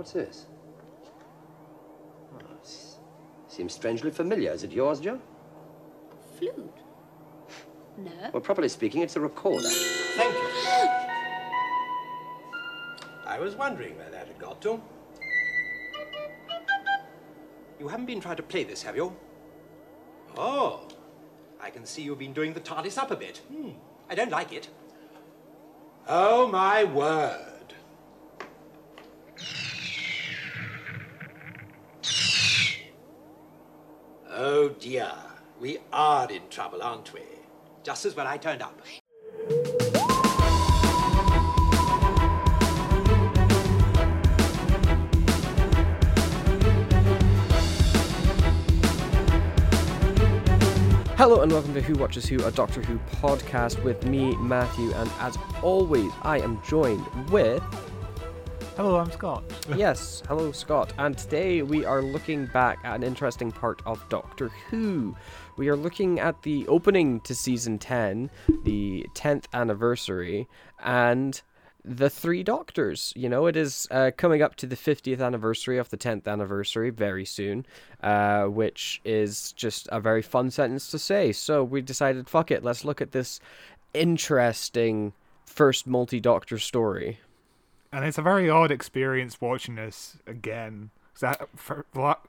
what's this? Oh, s- seems strangely familiar. Is it yours, Jo? Flute? No. Well, properly speaking, it's a recorder. Thank you. I was wondering where that had got to. You haven't been trying to play this, have you? Oh, I can see you've been doing the TARDIS up a bit. Hmm, I don't like it. Oh, my word. Oh, dear. We are in trouble, aren't we? Just as when I turned up. Hello and welcome to Who Watches Who, a Doctor Who podcast with me, Matthew, and as always, I am joined with. Hello, I'm Scott. yes, hello, Scott. And today we are looking back at an interesting part of Doctor Who. We are looking at the opening to season 10, the 10th anniversary, and the three doctors. You know, it is uh, coming up to the 50th anniversary of the 10th anniversary very soon, uh, which is just a very fun sentence to say. So we decided, fuck it, let's look at this interesting first multi doctor story. And it's a very odd experience watching this again. 'Cause for,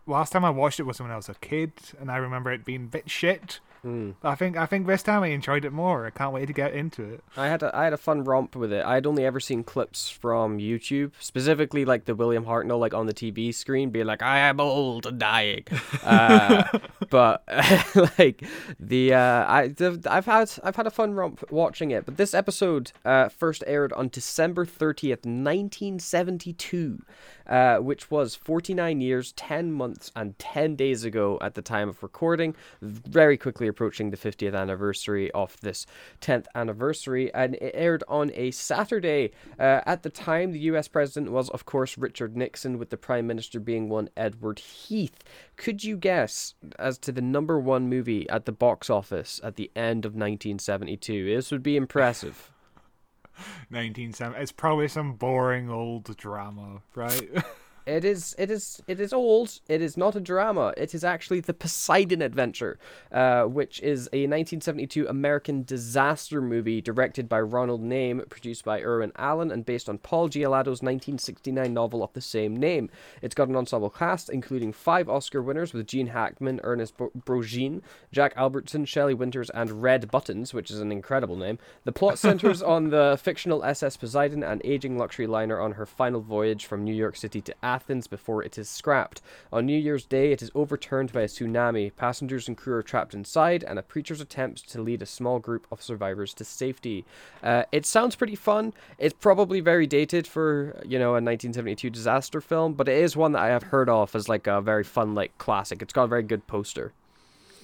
last time I watched it was when I was a kid, and I remember it being a bit shit. Hmm. I think I think this time I enjoyed it more. I can't wait to get into it. I had a I had a fun romp with it. I had only ever seen clips from YouTube, specifically like the William Hartnell like on the TV screen, being like, "I am old and dying," uh, but like the uh, I the, I've had I've had a fun romp watching it. But this episode uh, first aired on December thirtieth, nineteen seventy two. Uh, which was 49 years, 10 months, and 10 days ago at the time of recording. Very quickly approaching the 50th anniversary of this 10th anniversary, and it aired on a Saturday. Uh, at the time, the US president was, of course, Richard Nixon, with the prime minister being one Edward Heath. Could you guess as to the number one movie at the box office at the end of 1972? This would be impressive. 1970. It's probably some boring old drama, right? It is. It is. It is old. It is not a drama. It is actually the Poseidon Adventure, uh, which is a 1972 American disaster movie directed by Ronald Neame, produced by Irwin Allen, and based on Paul Gallico's 1969 novel of the same name. It's got an ensemble cast including five Oscar winners with Gene Hackman, Ernest Bo- Brogin, Jack Albertson, Shelley Winters, and Red Buttons, which is an incredible name. The plot centers on the fictional SS Poseidon, an aging luxury liner on her final voyage from New York City to Athens before it is scrapped. On New Year's Day, it is overturned by a tsunami. Passengers and crew are trapped inside, and a preacher's attempts to lead a small group of survivors to safety. Uh, it sounds pretty fun. It's probably very dated for you know a 1972 disaster film, but it is one that I have heard of as like a very fun like classic. It's got a very good poster.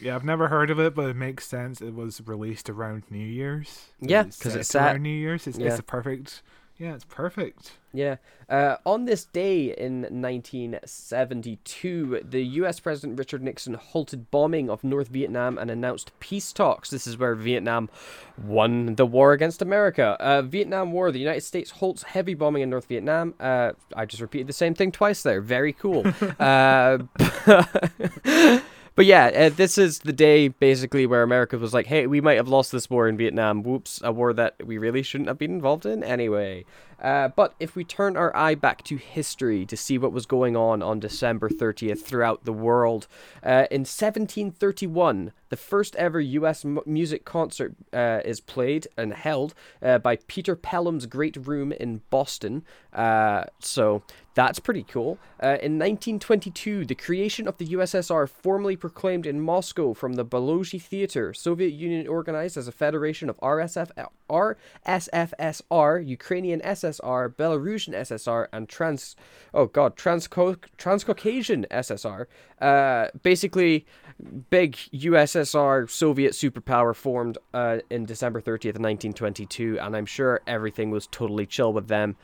yeah, I've never heard of it, but it makes sense. It was released around New Year's. Yeah, 'cause set it's set- around New Year's. It's, yeah. it's a perfect. Yeah, it's perfect. Yeah. Uh, on this day in 1972, the US President Richard Nixon halted bombing of North Vietnam and announced peace talks. This is where Vietnam won the war against America. Uh, Vietnam War, the United States halts heavy bombing in North Vietnam. Uh, I just repeated the same thing twice there. Very cool. But yeah, uh, this is the day basically where America was like, hey, we might have lost this war in Vietnam. Whoops, a war that we really shouldn't have been involved in anyway. Uh, but if we turn our eye back to history to see what was going on on December 30th throughout the world, uh, in 1731, the first ever US m- music concert uh, is played and held uh, by Peter Pelham's Great Room in Boston. Uh, so that's pretty cool. In 1922, the creation of the USSR formally proclaimed in Moscow from the Balogi Theater, Soviet Union organized as a federation of RSF, RSFSR, Ukrainian SSR, Belarusian SSR, and Trans, oh god, Transcaucasian SSR. Uh, basically, big USSR Soviet superpower formed uh, in December 30th, 1922, and I'm sure everything was totally chill with them.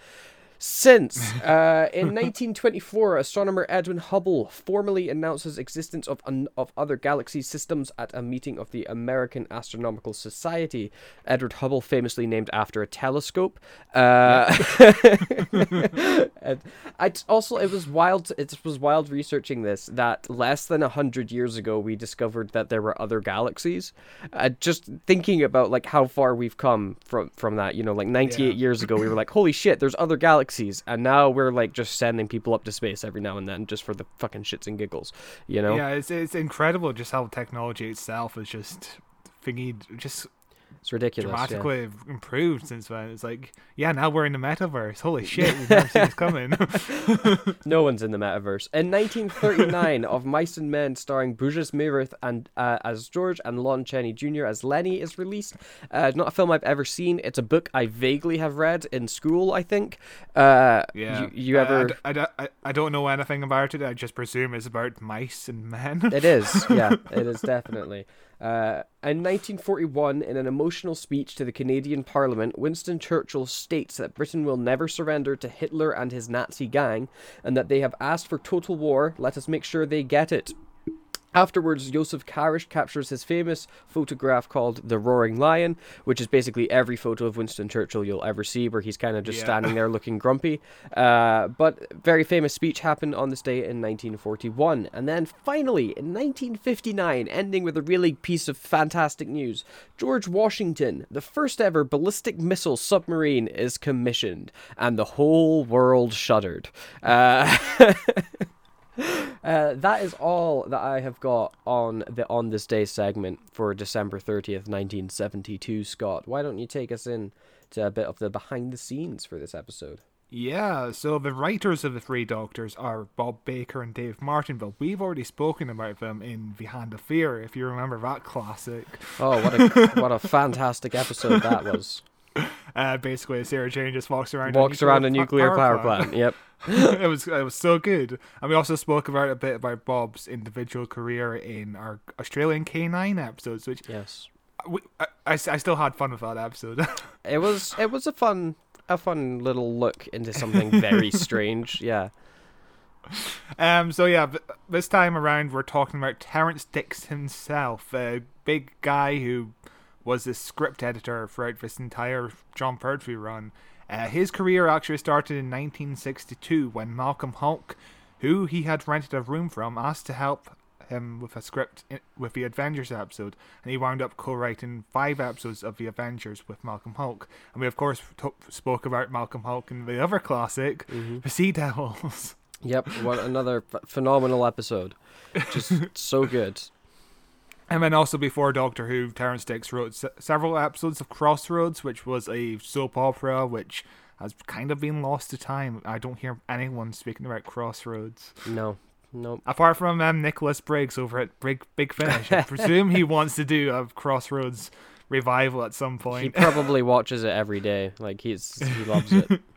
Since uh, in 1924, astronomer Edwin Hubble formally announces existence of un- of other galaxy systems at a meeting of the American Astronomical Society. Edward Hubble, famously named after a telescope. Uh, and I t- also it was wild. It was wild researching this that less than a hundred years ago we discovered that there were other galaxies. Uh, just thinking about like how far we've come from from that. You know, like 98 Yeah. years ago we were like, holy shit, there's other galaxies, and now we're like just sending people up to space every now and then just for the fucking shits and giggles. You know? Yeah, it's it's incredible just how technology itself is just thingy just It's ridiculous. yeah. dramatically improved since then. It's like, yeah, now we're in the metaverse. Holy shit, we've never seen this coming. No one's in the metaverse. In 1939, Of Mice and Men, starring Burgess Meredith and uh, as George and Lon Chaney Jr. as Lenny, is released. Uh, not a film I've ever seen. It's a book I vaguely have read in school. I think. Uh, yeah, You, you I- I ever? I, d- I, I don't know anything about it. I just presume it's about mice and men. It is, yeah, it is definitely. Uh, in 1941, in an emotional speech to the Canadian Parliament, Winston Churchill states that Britain will never surrender to Hitler and his Nazi gang, and that they have asked for total war. Let us make sure they get it. Afterwards, Joseph Karish captures his famous photograph called The Roaring Lion, which is basically every photo of Winston Churchill you'll ever see, where he's kind of just Yeah. standing there looking grumpy. Uh, but very famous speech happened on this day in 1941. And then finally, in 1959, ending with a really piece of fantastic news George Washington, the first ever ballistic missile submarine, is commissioned, and the whole world shuddered. Uh, Uh, that is all that I have got on the on this day segment for December thirtieth, nineteen seventy two. Scott, why don't you take us in to a bit of the behind the scenes for this episode? Yeah, so the writers of the Three Doctors are Bob Baker and Dave Martinville. We've already spoken about them in Behind The Hand of Fear, if you remember that classic. Oh, what a what a fantastic episode that was! Uh, basically, Sarah Jane just walks around. Walks around a nuclear power plant. Yep. it was it was so good, and we also spoke about a bit about Bob's individual career in our Australian K9 episodes, which Yes. we, I, I, I still had fun with that episode. It was it was a fun a fun little look into something very strange. Yeah. Um. So yeah, this time around we're talking about Terrence Dicks himself, a big guy who was the script editor throughout this entire Jon Pertwee run. Uh, his career actually started in 1962 when Malcolm Hulke, who he had rented a room from, asked to help him with a script with the Avengers episode, and he wound up co-writing five episodes of the Avengers with Malcolm Hulke. And we of course t- spoke about Malcolm Hulke in the other classic, The Sea Devils. Yep. What another ph- phenomenal episode. Just so good. And then also before Doctor Who, Terrence Dicks wrote se- several episodes of Crossroads, which was a soap opera which has kind of been lost to time. I don't hear anyone speaking about Crossroads. No. No. Apart from um, Nicholas Briggs over at Big, Big Finish. I presume he wants to do a Crossroads revival at some point. He probably watches it every day. Like he's he loves it.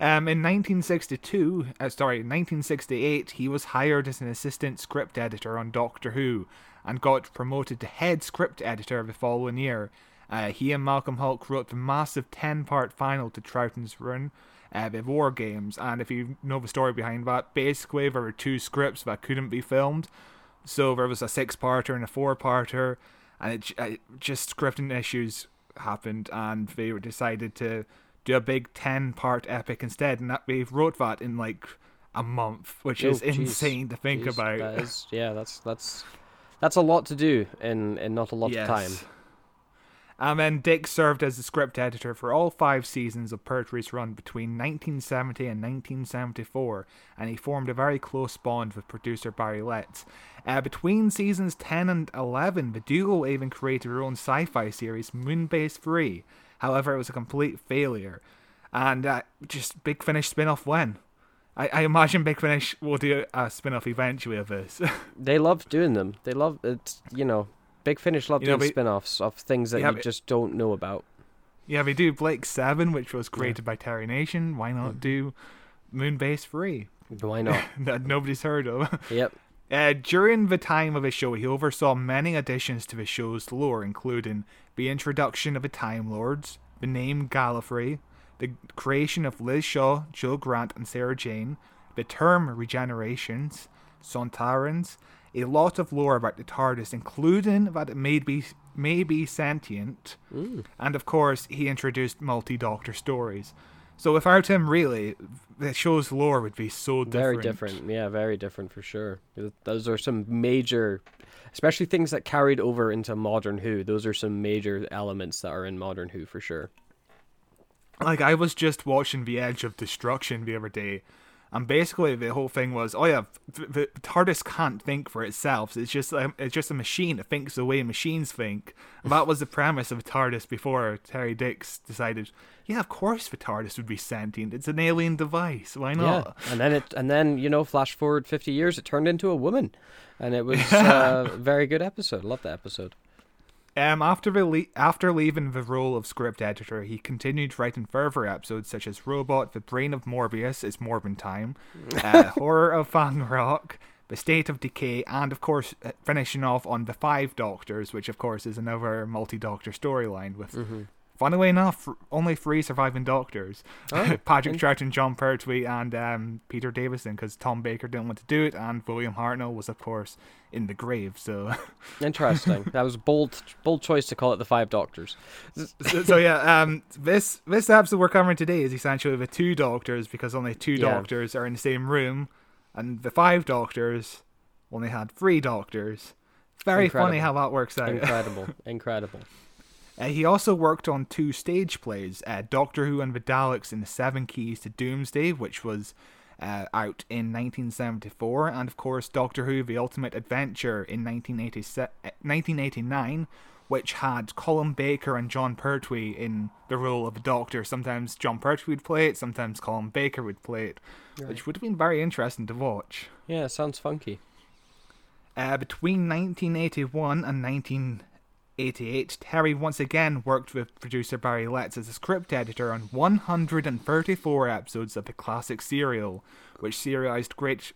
Um, in 1962, uh, sorry, 1968, he was hired as an assistant script editor on Doctor Who and got promoted to head script editor the following year. Uh, he and Malcolm Hulke wrote the massive 10 part final to Troughton's Run, uh, the War Games, and if you know the story behind that, basically there were two scripts that couldn't be filmed. So there was a six parter and a four parter, and it, j- uh, just scripting issues happened, and they were decided to do a big 10 part epic instead, and that they wrote that in like a month, which is Oh, jeez. insane to think Jeez, about. That is, yeah, that's that's that's a lot to do in in not a lot of time. And then Dicks served as the script editor for all five seasons of Pertwee's run between 1970 and 1974, and he formed a very close bond with producer Barry Letts. Uh, between seasons 10 and 11, the duo even created their own sci fi series, Moonbase 3. However, it was a complete failure. And uh, just Big Finish spin off when? I, I imagine Big Finish will do a spin off eventually of this. They love doing them. They love it. You know, Big Finish love You know, doing but- spin-offs of things that Yeah, you but- just don't know about. Yeah, we do Blake Seven, which was created by Terry Nation. Why not do Moonbase Free Why not? that nobody's heard of? yep. Uh, during the time of his show, he oversaw many additions to the show's lore, including the introduction of the Time Lords, the name Gallifrey, the creation of Liz Shaw, Jo Grant, and Sarah Jane, the term regenerations, Sontarans, a lot of lore about the TARDIS, including that it may be may be sentient, mm. and of course he introduced multi-doctor stories. So without him, really, the show's lore would be so different. Very different. Yeah, very different for sure. Those are some major, especially things that carried over into modern Who. Those are some major elements that are in modern Who for sure. Like I was just watching The Edge of Destruction the other day, and basically the whole thing was, oh yeah, the, the TARDIS can't think for itself. It's just a, it's just a machine that thinks the way machines think. And that was the premise of the TARDIS before Terry Dicks decided, yeah, of course the TARDIS would be sentient. It's an alien device. Why not? Yeah, and then it, and then you know, flash forward fifty years, it turned into a woman, and it was uh, a very good episode. Love that episode. Um, after the le- after leaving the role of script editor, he continued writing further episodes such as Robot, The Brain of Morbius, It's Morbin Time, uh, Horror of Fang Rock, The State of Decay, and of course uh, finishing off on The Five Doctors, which of course is another multi-doctor storyline with. Funnily enough, only three surviving doctors: Oh, Patrick Troughton, Jon Pertwee, and um, Peter Davison, because Tom Baker didn't want to do it, and William Hartnell was, of course, in the grave. So, Interesting. that was a bold, bold choice to call it the Five Doctors. so, so yeah, um, this this episode we're covering today is essentially the two doctors because only two Yeah. doctors are in the same room, and the five doctors only had three doctors. Very funny how that works out. Incredible, incredible. Uh, he also worked on two stage plays, uh, Doctor Who and the Daleks in the Seven Keys to Doomsday, which was uh, out in 1974, and of course Doctor Who: The Ultimate Adventure in 1987 uh, 1989, which had Colin Baker and Jon Pertwee in the role of the Doctor. Sometimes Jon Pertwee would play it, sometimes Colin Baker would play it, which would have been very interesting to watch. Yeah, sounds funky. Uh, between 1981 and 1988, Terry once again worked with producer Barry Letts as a script editor on 134 episodes of the classic serial, which serialized great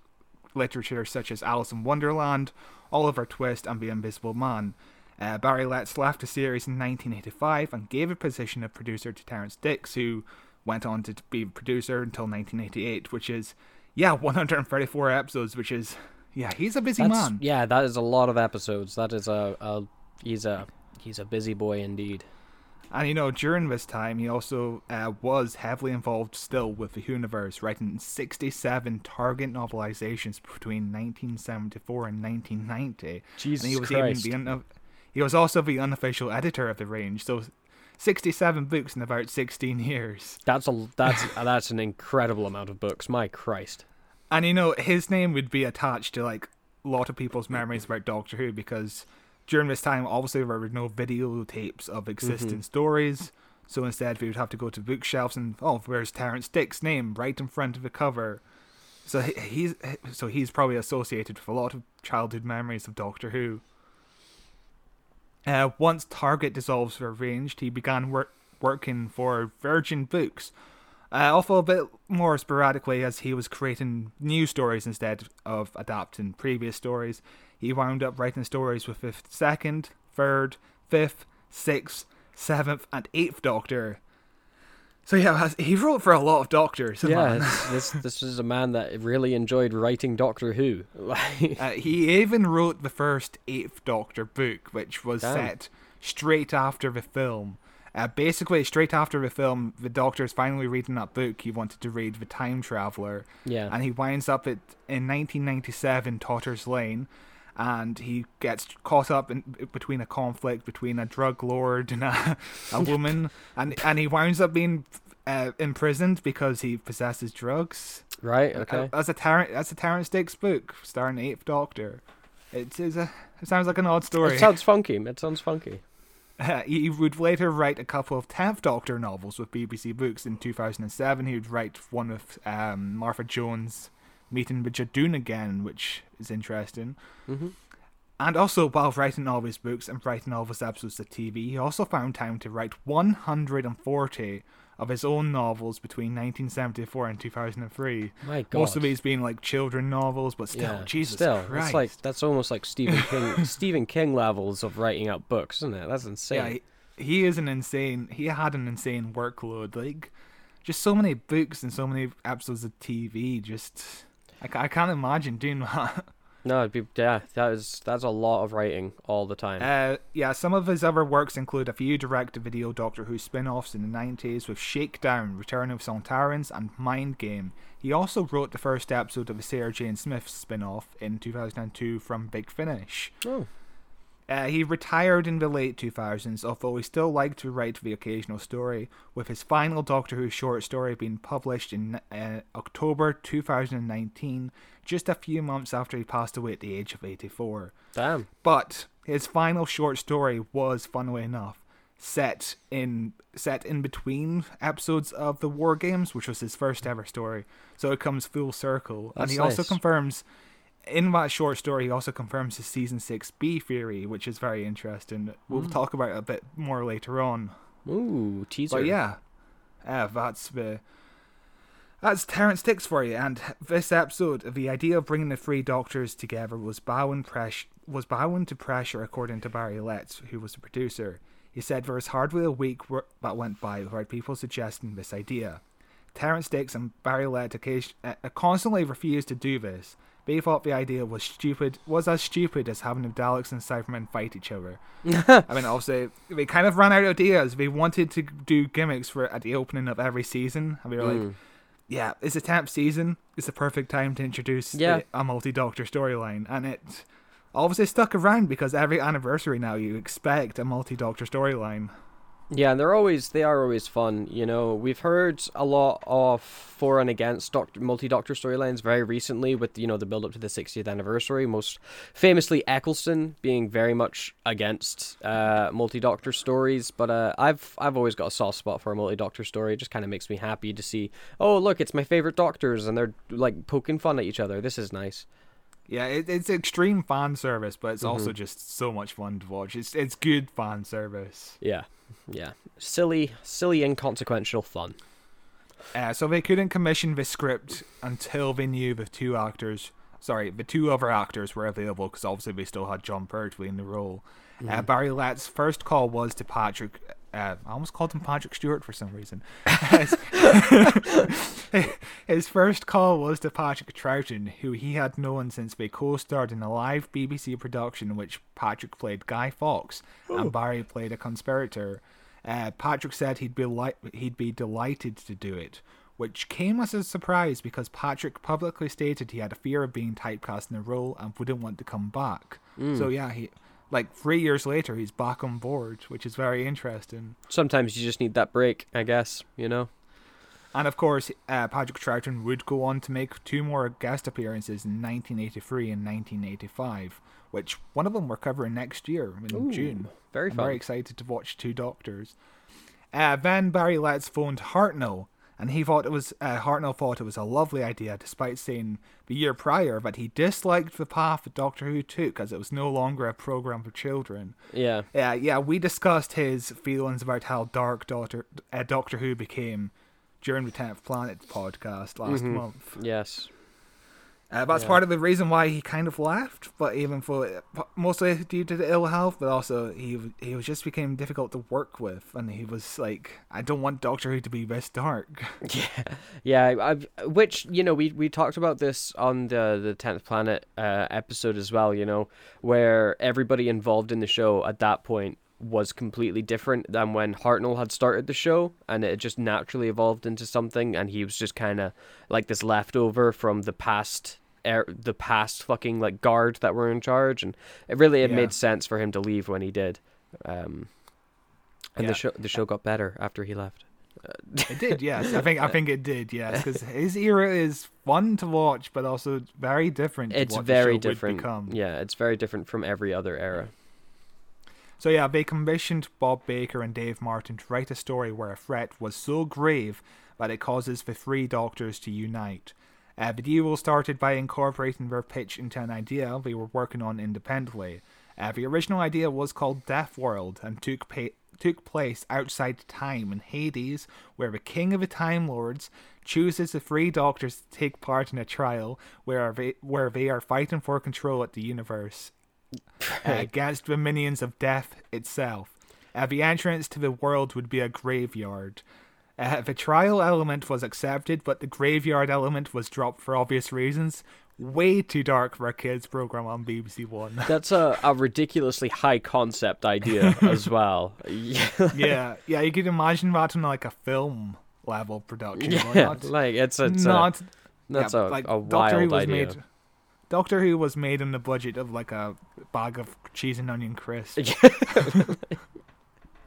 literature such as Alice in Wonderland, Oliver Twist, and The Invisible Man. Uh, Barry Letts left the series in 1985 and gave a position of producer to Terrence Dicks, who went on to be producer until 1988, which is, yeah, 134 episodes, which is, yeah, he's a busy That's, man. yeah, that is a lot of episodes. That is a, a he's a he's a busy boy indeed. And you know, during this time, he also uh, was heavily involved still with the universe, writing 67 target novelizations between 1974 and 1990. Jesus and he was Christ. even the un- he was also the unofficial editor of the range. So, 67 books in about 16 years. That's a that's that's an incredible amount of books. My Christ. And you know, his name would be attached to like a lot of people's memories about Doctor Who because during this time, obviously, there were no videotapes of existing stories. So instead, we would have to go to bookshelves and oh, where's Terrence Dick's name right in front of the cover? So he's so he's probably associated with a lot of childhood memories of Doctor Who. Uh, once Target dissolves were arranged, he began work, working for Virgin Books, uh, although a bit more sporadically as he was creating new stories instead of adapting previous stories. He wound up writing stories with the second, third, fifth, sixth, seventh, and eighth Doctor. So yeah, he wrote for a lot of Doctors. Yeah, this this is a man that really enjoyed writing Doctor Who. Uh, he even wrote the first Eighth Doctor book, which was Damn. set straight after the film. Uh, basically, straight after the film, the Doctor is finally reading that book he wanted to read, The Time Traveler, yeah, and he winds up at in 1997 Totter's Lane, and he gets caught up in between a conflict between a drug lord and a, a woman, and and he winds up being uh, imprisoned because he possesses drugs. right. Uh, Okay. That's a Terrence. That's a Terrence Dicks book starring Eighth Doctor. It is a. It sounds like an odd story. It sounds funky. It sounds funky. he would later write a couple of Tenth Doctor novels with BBC Books in 2007. He would write one with um, Martha Jones meeting with Judoon again, which is interesting. hmm And also, while writing all his books and writing all of his episodes of TV, he also found time to write 140 of his own novels between 1974 and 2003. My God. Most of these being like children novels, but still, yeah, Jesus still, Christ. that's like that's almost like Stephen King. Stephen King levels of writing out books, isn't it? That's insane. yeah, he, he is an insane. He had an insane workload. Like, just so many books and so many episodes of TV. Just I, I can't imagine doing that. No, it'd be yeah. That is that's a lot of writing all the time. Uh, yeah, some of his other works include a few direct-to-video Doctor Who spin-offs in the 90s with Shakedown, Return of Sontarans, and Mind Game. He also wrote the first episode of a Sarah Jane Smith spin-off in 2002 from Big Finish. oh, Uh, he retired in the late 2000s, although he still liked to write the occasional story, with his final Doctor Who short story being published in uh, October 2019, just a few months after he passed away at the age of 84. damn. But his final short story was, funnily enough, set in set in between episodes of the War Games, which was his first ever story. So it comes full circle, and That's he also confirms in that short story. He also confirms his season six B theory, which is very interesting. We'll Hmm. talk about it a bit more later on. Ooh, teaser. But yeah, uh, that's the that's Terrence Dicks for you. And this episode, the idea of bringing the three doctors together was bowing press was bowing to pressure, according to Barry Letts, who was the producer. He said there was hardly a week that went by without people suggesting this idea. Terrence Dicks and Barry Letts occasion- uh, constantly refused to do this. They thought the idea was stupid, was as stupid as having the Daleks and Cybermen fight each other. I mean, also they kind of ran out of ideas. They wanted to do gimmicks for at the opening of every season, and we were like, mm. "Yeah, it's the tenth season. It's the perfect time to introduce Yeah. a, a multi-doctor storyline." And it obviously stuck around because every anniversary now you expect a multi-doctor storyline. Yeah, and they're always they are always fun. You know, we've heard a lot of for and against doctor, multi-doctor storylines very recently with you know the build up to the 60th anniversary. Most famously, Eccleston being very much against uh, multi-doctor stories. But uh, I've I've always got a soft spot for a multi-doctor story. It just kind of makes me happy to see. Oh, look, it's my favorite doctors, and they're like poking fun at each other. This is nice. Yeah, it, it's extreme fan service, but it's Mm-hmm. also just so much fun to watch. It's it's good fan service. Yeah, yeah, silly, silly, inconsequential fun. Uh, so they couldn't commission the script until they knew the two actors, sorry, the two other actors were available because obviously they still had Jon Pertwee in the role. Uh, Barry Lett's first call was to Patrick. Uh, I almost called him Patrick Stewart for some reason. his, his first call was to Patrick Troughton, who he had known since they co-starred in a live BBC production in which Patrick played Guy Fawkes and Barry played a conspirator. Uh, Patrick said he'd be li- he'd be delighted to do it, which came as a surprise because Patrick publicly stated he had a fear of being typecast in the role and wouldn't want to come back. So yeah, he like three years later he's back on board, which is very interesting. Sometimes you just need that break, I guess. You know. And of course, uh, Patrick Troughton would go on to make two more guest appearances in 1983 and 1985, which one of them we're covering next year in Ooh, June. very I'm fun. very excited to watch two Doctors. Uh, then Barry Letts phoned Hartnell, and he thought it was uh, Hartnell thought it was a lovely idea, despite saying the year prior that he disliked the path that Doctor Who took, as it was no longer a program for children. Yeah. Yeah, yeah, we discussed his feelings about how dark Doctor uh, Doctor Who became during the Tenth Planet podcast last month. Yes. Uh, that's Yeah. part of the reason why he kind of left, but even for mostly due to the ill health, but also he he was just became difficult to work with, and he was like, I don't want Doctor Who to be this dark. Yeah, I've, which you know we we talked about this on the the tenth planet uh, episode as well. You know, where everybody involved in the show at that point was completely different than when Hartnell had started the show, and it just naturally evolved into something, and he was just kind of like this leftover from the past. Er, the past fucking like guard that were in charge, and it really it Yeah. made sense for him to leave when he did. Um, and Yeah. the show the show got better after he left. It did, yes. I think I think it did, yes, because his era is fun to watch, but also very different. It's very the show would different. become. Yeah, it's very different from every other era. So yeah, they commissioned Bob Baker and Dave Martin to write a story where a threat was so grave that it causes the three doctors to unite. Uh, the duo started by incorporating their pitch into an idea they were working on independently. Uh, the original idea was called Death World and took pa- took place outside time in Hades, where the King of the Time Lords chooses the three doctors to take part in a trial where they, where they are fighting for control at the universe against the minions of death itself. Uh, the entrance to the world would be a graveyard. Uh, the trial element was accepted, but the graveyard element was dropped for obvious reasons. Way too dark for a kids program on BBC One. That's a, a ridiculously high concept idea as well. Yeah, yeah, you could imagine that on like a film level production. yeah not, like it's, it's not a, that's yeah, a, like a Doctor Who wild was idea. made. Doctor Who was made on the budget of like a bag of cheese and onion crisps.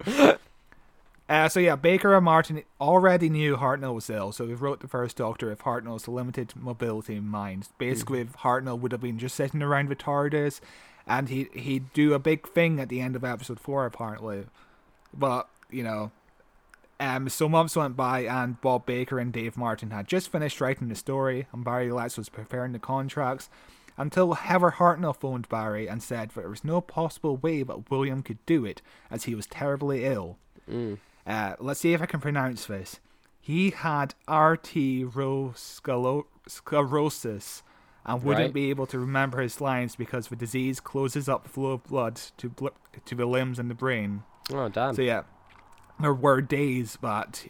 Uh, so yeah, Baker and Martin already knew Hartnell was ill, so they wrote the first Doctor with Hartnell's limited mobility in mind. Basically, if Hartnell would have been just sitting around with TARDIS, and he he'd do a big thing at the end of episode four, apparently. But you know, um, so months went by, and Bob Baker and Dave Martin had just finished writing the story, and Barry Letts was preparing the contracts. Until Heather Hartnell phoned Barry and said that there was no possible way that William could do it, as he was terribly ill. Uh, let's see if I can pronounce this. He had arteriosclerosis and wouldn't Right. be able to remember his lines because the disease closes up the flow of blood to bl- to the limbs and the brain. Oh damn! So yeah, there were days that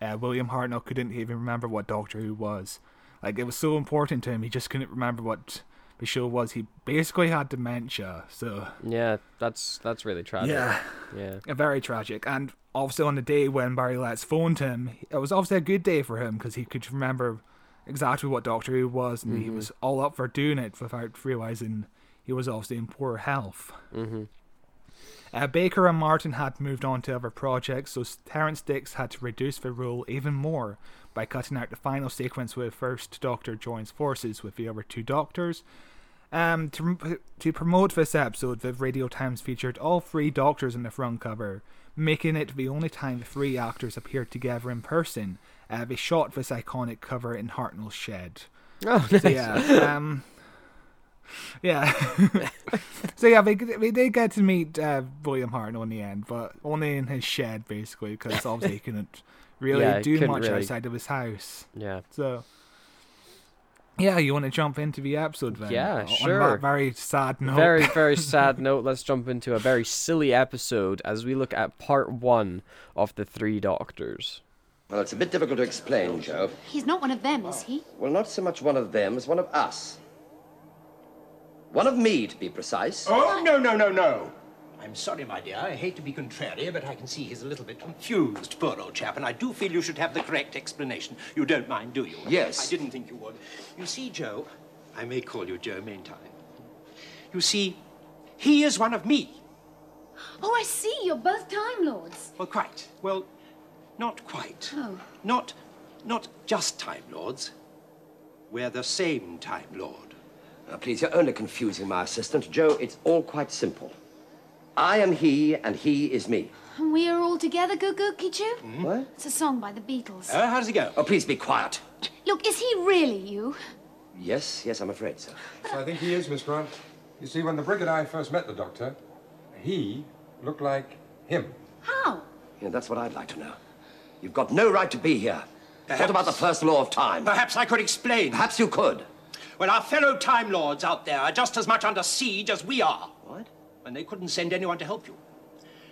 uh, William Hartnell couldn't even remember what Doctor Who was. Like it was so important to him, he just couldn't remember what the show was. He basically had dementia. So yeah, that's that's really tragic. yeah. yeah. Very tragic. And obviously, on the day when Barry Letts phoned him, it was obviously a good day for him because he could remember exactly what Doctor Who was, and he was all up for doing it without realizing he was obviously in poor health. Mm-hmm. Uh, Baker and Martin had moved on to other projects, so Terence Dicks had to reduce the role even more by cutting out the final sequence where the first Doctor joins forces with the other two Doctors. Um, to, to promote this episode, the Radio Times featured all three Doctors on the front cover, making it the only time the three actors appeared together in person. Uh, they shot this iconic cover in Hartnell's shed. Oh, So yeah, um, yeah. so yeah, they they did get to meet uh, William Hartnell in the end, but only in his shed basically, because obviously he couldn't really Yeah, do couldn't much really- outside of his house. yeah. So. Yeah, you want to jump into the episode then? Yeah, On sure. that very sad note. Very, very sad note. Let's jump into a very silly episode as we look at part one of the Three Doctors. Well, it's a bit difficult to explain, Jo. He's not one of them, is he? Well, not so much one of them as one of us. One of me, to be precise. Oh, no, no, no, no. I'm sorry, my dear. I hate to be contrary, but I can see he's a little bit confused, poor old chap, and I do feel you should have the correct explanation. You don't mind, do you? Yes. I didn't think you would. You see, Jo, I may call you Joe Maintime. You see, he is one of me. Oh, I see. You're both Time Lords. Well, quite. Well, not quite. Oh. Not, not just Time Lords. We're the same Time Lord. Now, please, you're only confusing my assistant. Jo, it's all quite simple. I am he, and he is me. And we are all together, Goo Goo Kichu? Mm-hmm. What? It's a song by the Beatles. Oh, how does it go? Oh, please be quiet. Look, is he really you? Yes, yes, I'm afraid so. I think he is, Miss Grant. You see, when the brig and I first met the doctor, he looked like him. How? Yeah, that's what I'd like to know. You've got no right to be here. What about the first law of time? Perhaps I could explain. Perhaps you could. Well, our fellow Time Lords out there are just as much under siege as we are. What? And they couldn't send anyone to help you.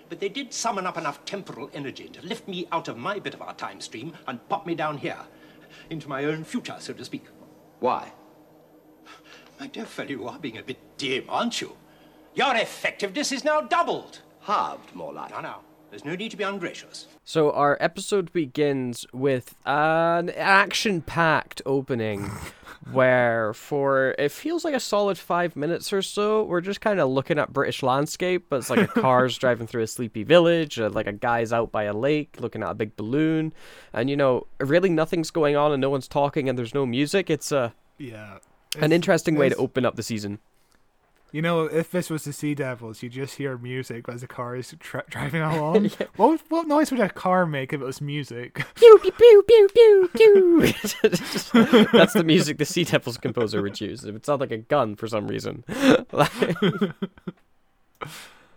But they did summon up enough temporal energy to lift me out of my bit of our time stream and pop me down here, into my own future, so to speak. Why? My dear fellow, you are being a bit dim, aren't you? Your effectiveness is now doubled. Halved, more like. Now, now, there's no need to be ungracious. So our episode begins with an action-packed opening where for it feels like a solid five minutes or so we're just kind of looking at british landscape but it's like a car's driving through a sleepy village uh, like a guy's out by a lake looking at a big balloon and you know really nothing's going on and no one's talking and there's no music it's a Yeah. an interesting way to open up the season You know, if this was the Sea Devils, you just hear music as the car is tra- driving along. what, would- what noise would a car make if it was music? pew pew pew pew pew pew that's the music the sea devils composer would use it would sound like a gun for some reason Like-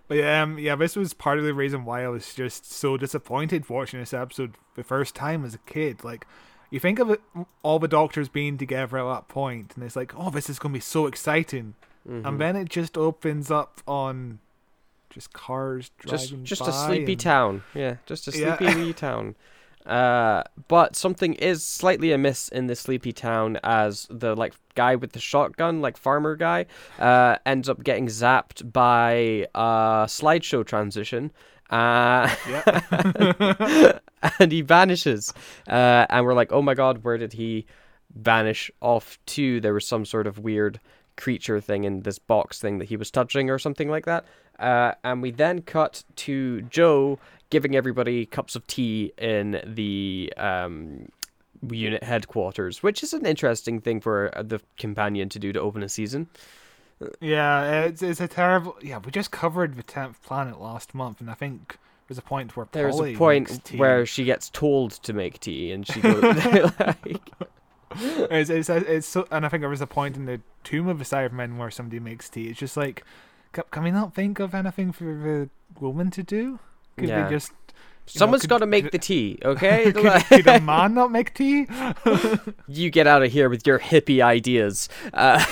But yeah, um, yeah, this was part of the reason why I was just so disappointed watching this episode the first time as a kid. Like, you think of it, all the doctors being together at that point, and it's like, oh, this is going to be so exciting. Mm-hmm. And then it just opens up on just cars just driving just by a sleepy and- town yeah just a Yeah. sleepy wee town Uh, but something is slightly amiss in the sleepy town as the like guy with the shotgun, like farmer guy, uh, ends up getting zapped by a slideshow transition. Uh, and he vanishes. Uh, and we're like, oh my god, where did he vanish off to? There was some sort of weird creature thing in this box thing that he was touching or something like that. Uh, and we then cut to Jo giving everybody cups of tea in the um, unit headquarters, which is an interesting thing for uh, the companion to do to open a season. Yeah, it's it's a terrible. Yeah, we just covered the tenth planet last month, and I think there's a point where There's Polly a point where she gets told to make tea, and she goes like, it's, it's, it's so, and I think there was a point in the Tomb of the Cybermen where somebody makes tea. It's just like, can, can we not think of anything for the woman to do? Could Yeah. we just? "Someone's got to make could- the tea, okay? Could, could a man not make tea? you get out of here with your hippie ideas. Uh,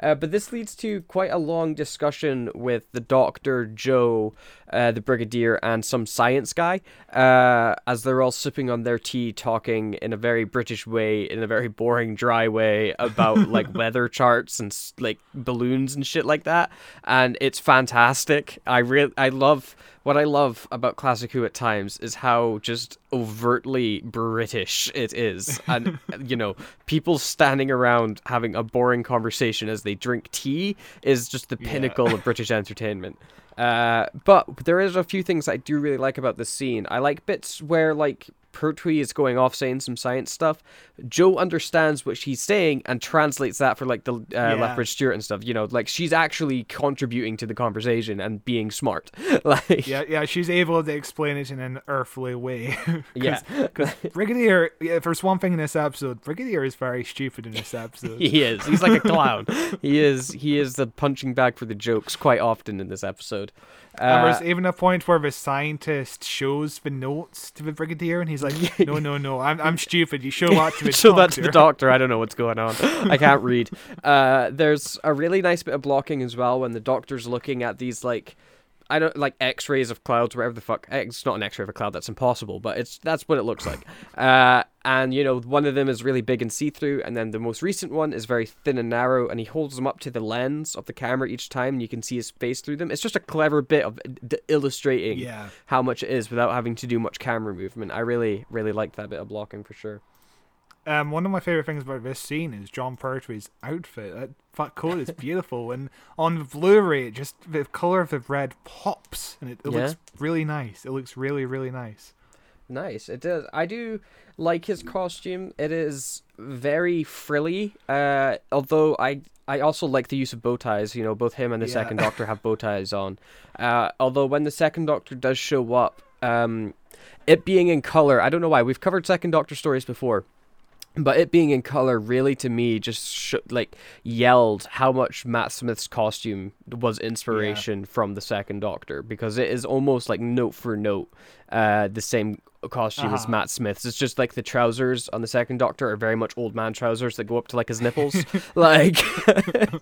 uh, but this leads to quite a long discussion with the doctor, Jo, uh, the brigadier, and some science guy, uh, as they're all sipping on their tea, talking in a very British way, in a very boring, dry way about like weather charts and like balloons and shit like that. And it's fantastic. I really, I love what I love about Classic Who at times is how just overtly British it is. And, you know, people standing around having a boring conversation as they drink tea is just the pinnacle of British entertainment. Uh, but there is a few things I do really like about this scene. I like bits where, like, Pertwee is going off saying some science stuff. Jo understands what she's saying and translates that for like the uh, Lethbridge Stewart and stuff. You know, like she's actually contributing to the conversation and being smart. like, yeah, yeah, she's able to explain it in an earthly way. 'Cause- yeah, 'cause Brigadier, yeah, there's one thing in this episode, Brigadier is very stupid in this episode. he is. He's like a clown. he is. He is the punching bag for the jokes quite often in this episode. And Uh, there's even a point where the scientist shows the notes to the Brigadier, and he's like, "No, no, no, I'm I'm stupid. You show that to the show that doctor." to the doctor. I don't know what's going on. I can't read. Uh, there's a really nice bit of blocking as well when the doctor's looking at these like. I don't like X-rays of clouds, whatever the fuck. It's not an X-ray of a cloud. That's impossible, but it's that's what it looks like. Uh, and you know, one of them is really big and see-through, and then the most recent one is very thin and narrow. And he holds them up to the lens of the camera each time, and you can see his face through them. It's just a clever bit of d- illustrating Yeah. how much it is without having to do much camera movement. I really, really like that bit of blocking for sure. Um, one of my favorite things about this scene is Jon Pertwee's outfit. That fat coat is beautiful, and on the Blu-ray, it just the color of the red pops, and it, it Yeah. looks really nice. It looks really, really nice. Nice. It does. I do like his costume. It is very frilly. Uh, although I I also like the use of bow ties. You know, both him and the Yeah. second Doctor have bow ties on. Uh, although when the second Doctor does show up, um, it being in color, I don't know why. We've covered second Doctor stories before. But it being in color really to me just sh- like yelled how much Matt Smith's costume was inspiration from the second Doctor because it is almost like note for note uh, the same costume as Uh-huh. Matt Smith's. It's just like the trousers on the second Doctor are very much old man trousers that go up to like his nipples. like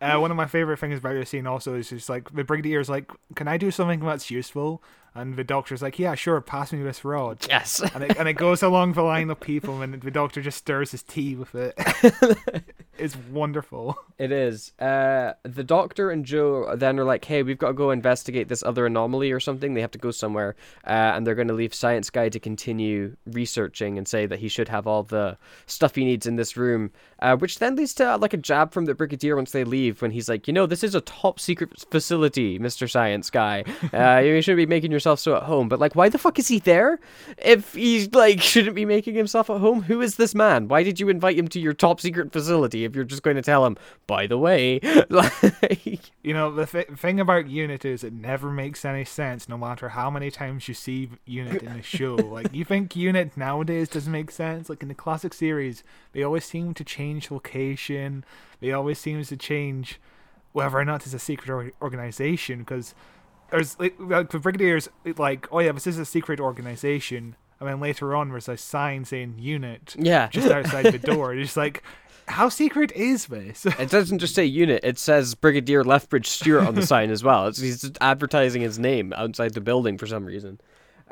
Uh, one of my favorite things about this scene also is just like the Brigadier's like, "Can I do something that's useful?" And the Doctor's like, "Yeah, sure. Pass me this rod." yes. and it, and it goes along the line of people, and the Doctor just stirs his tea with it. it's wonderful. It is. Uh, the doctor and Jo then are like, "Hey, we've got to go investigate this other anomaly or something." They have to go somewhere, uh, and they're going to leave Science Guy to continue researching and say that he should have all the stuff he needs in this room. Uh, which then leads to uh, like a jab from the Brigadier once they leave, when he's like, "You know, this is a top secret facility, Mister Science Guy. Uh, you shouldn't be making yourself so at home." But like, why the fuck is he there? If he's like shouldn't be making himself at home, who is this man? Why did you invite him to your top secret facility if you're just going to tell him, by the way, like, You know, the th- thing about Unit is it never makes any sense, no matter how many times you see Unit in the show. like, you think Unit nowadays doesn't make sense? Like in the classic series, they always seem to change location. They always seems to change whether or not it's a secret or- organization. Because there's like, like the Brigadier's like, oh yeah, this is a secret organization. And then later on, there's a sign saying Unit yeah. just outside the door. It's just like, how secret is this? It doesn't just say unit; it says Brigadier Lethbridge Stewart on the sign as well. It's, he's advertising his name outside the building for some reason.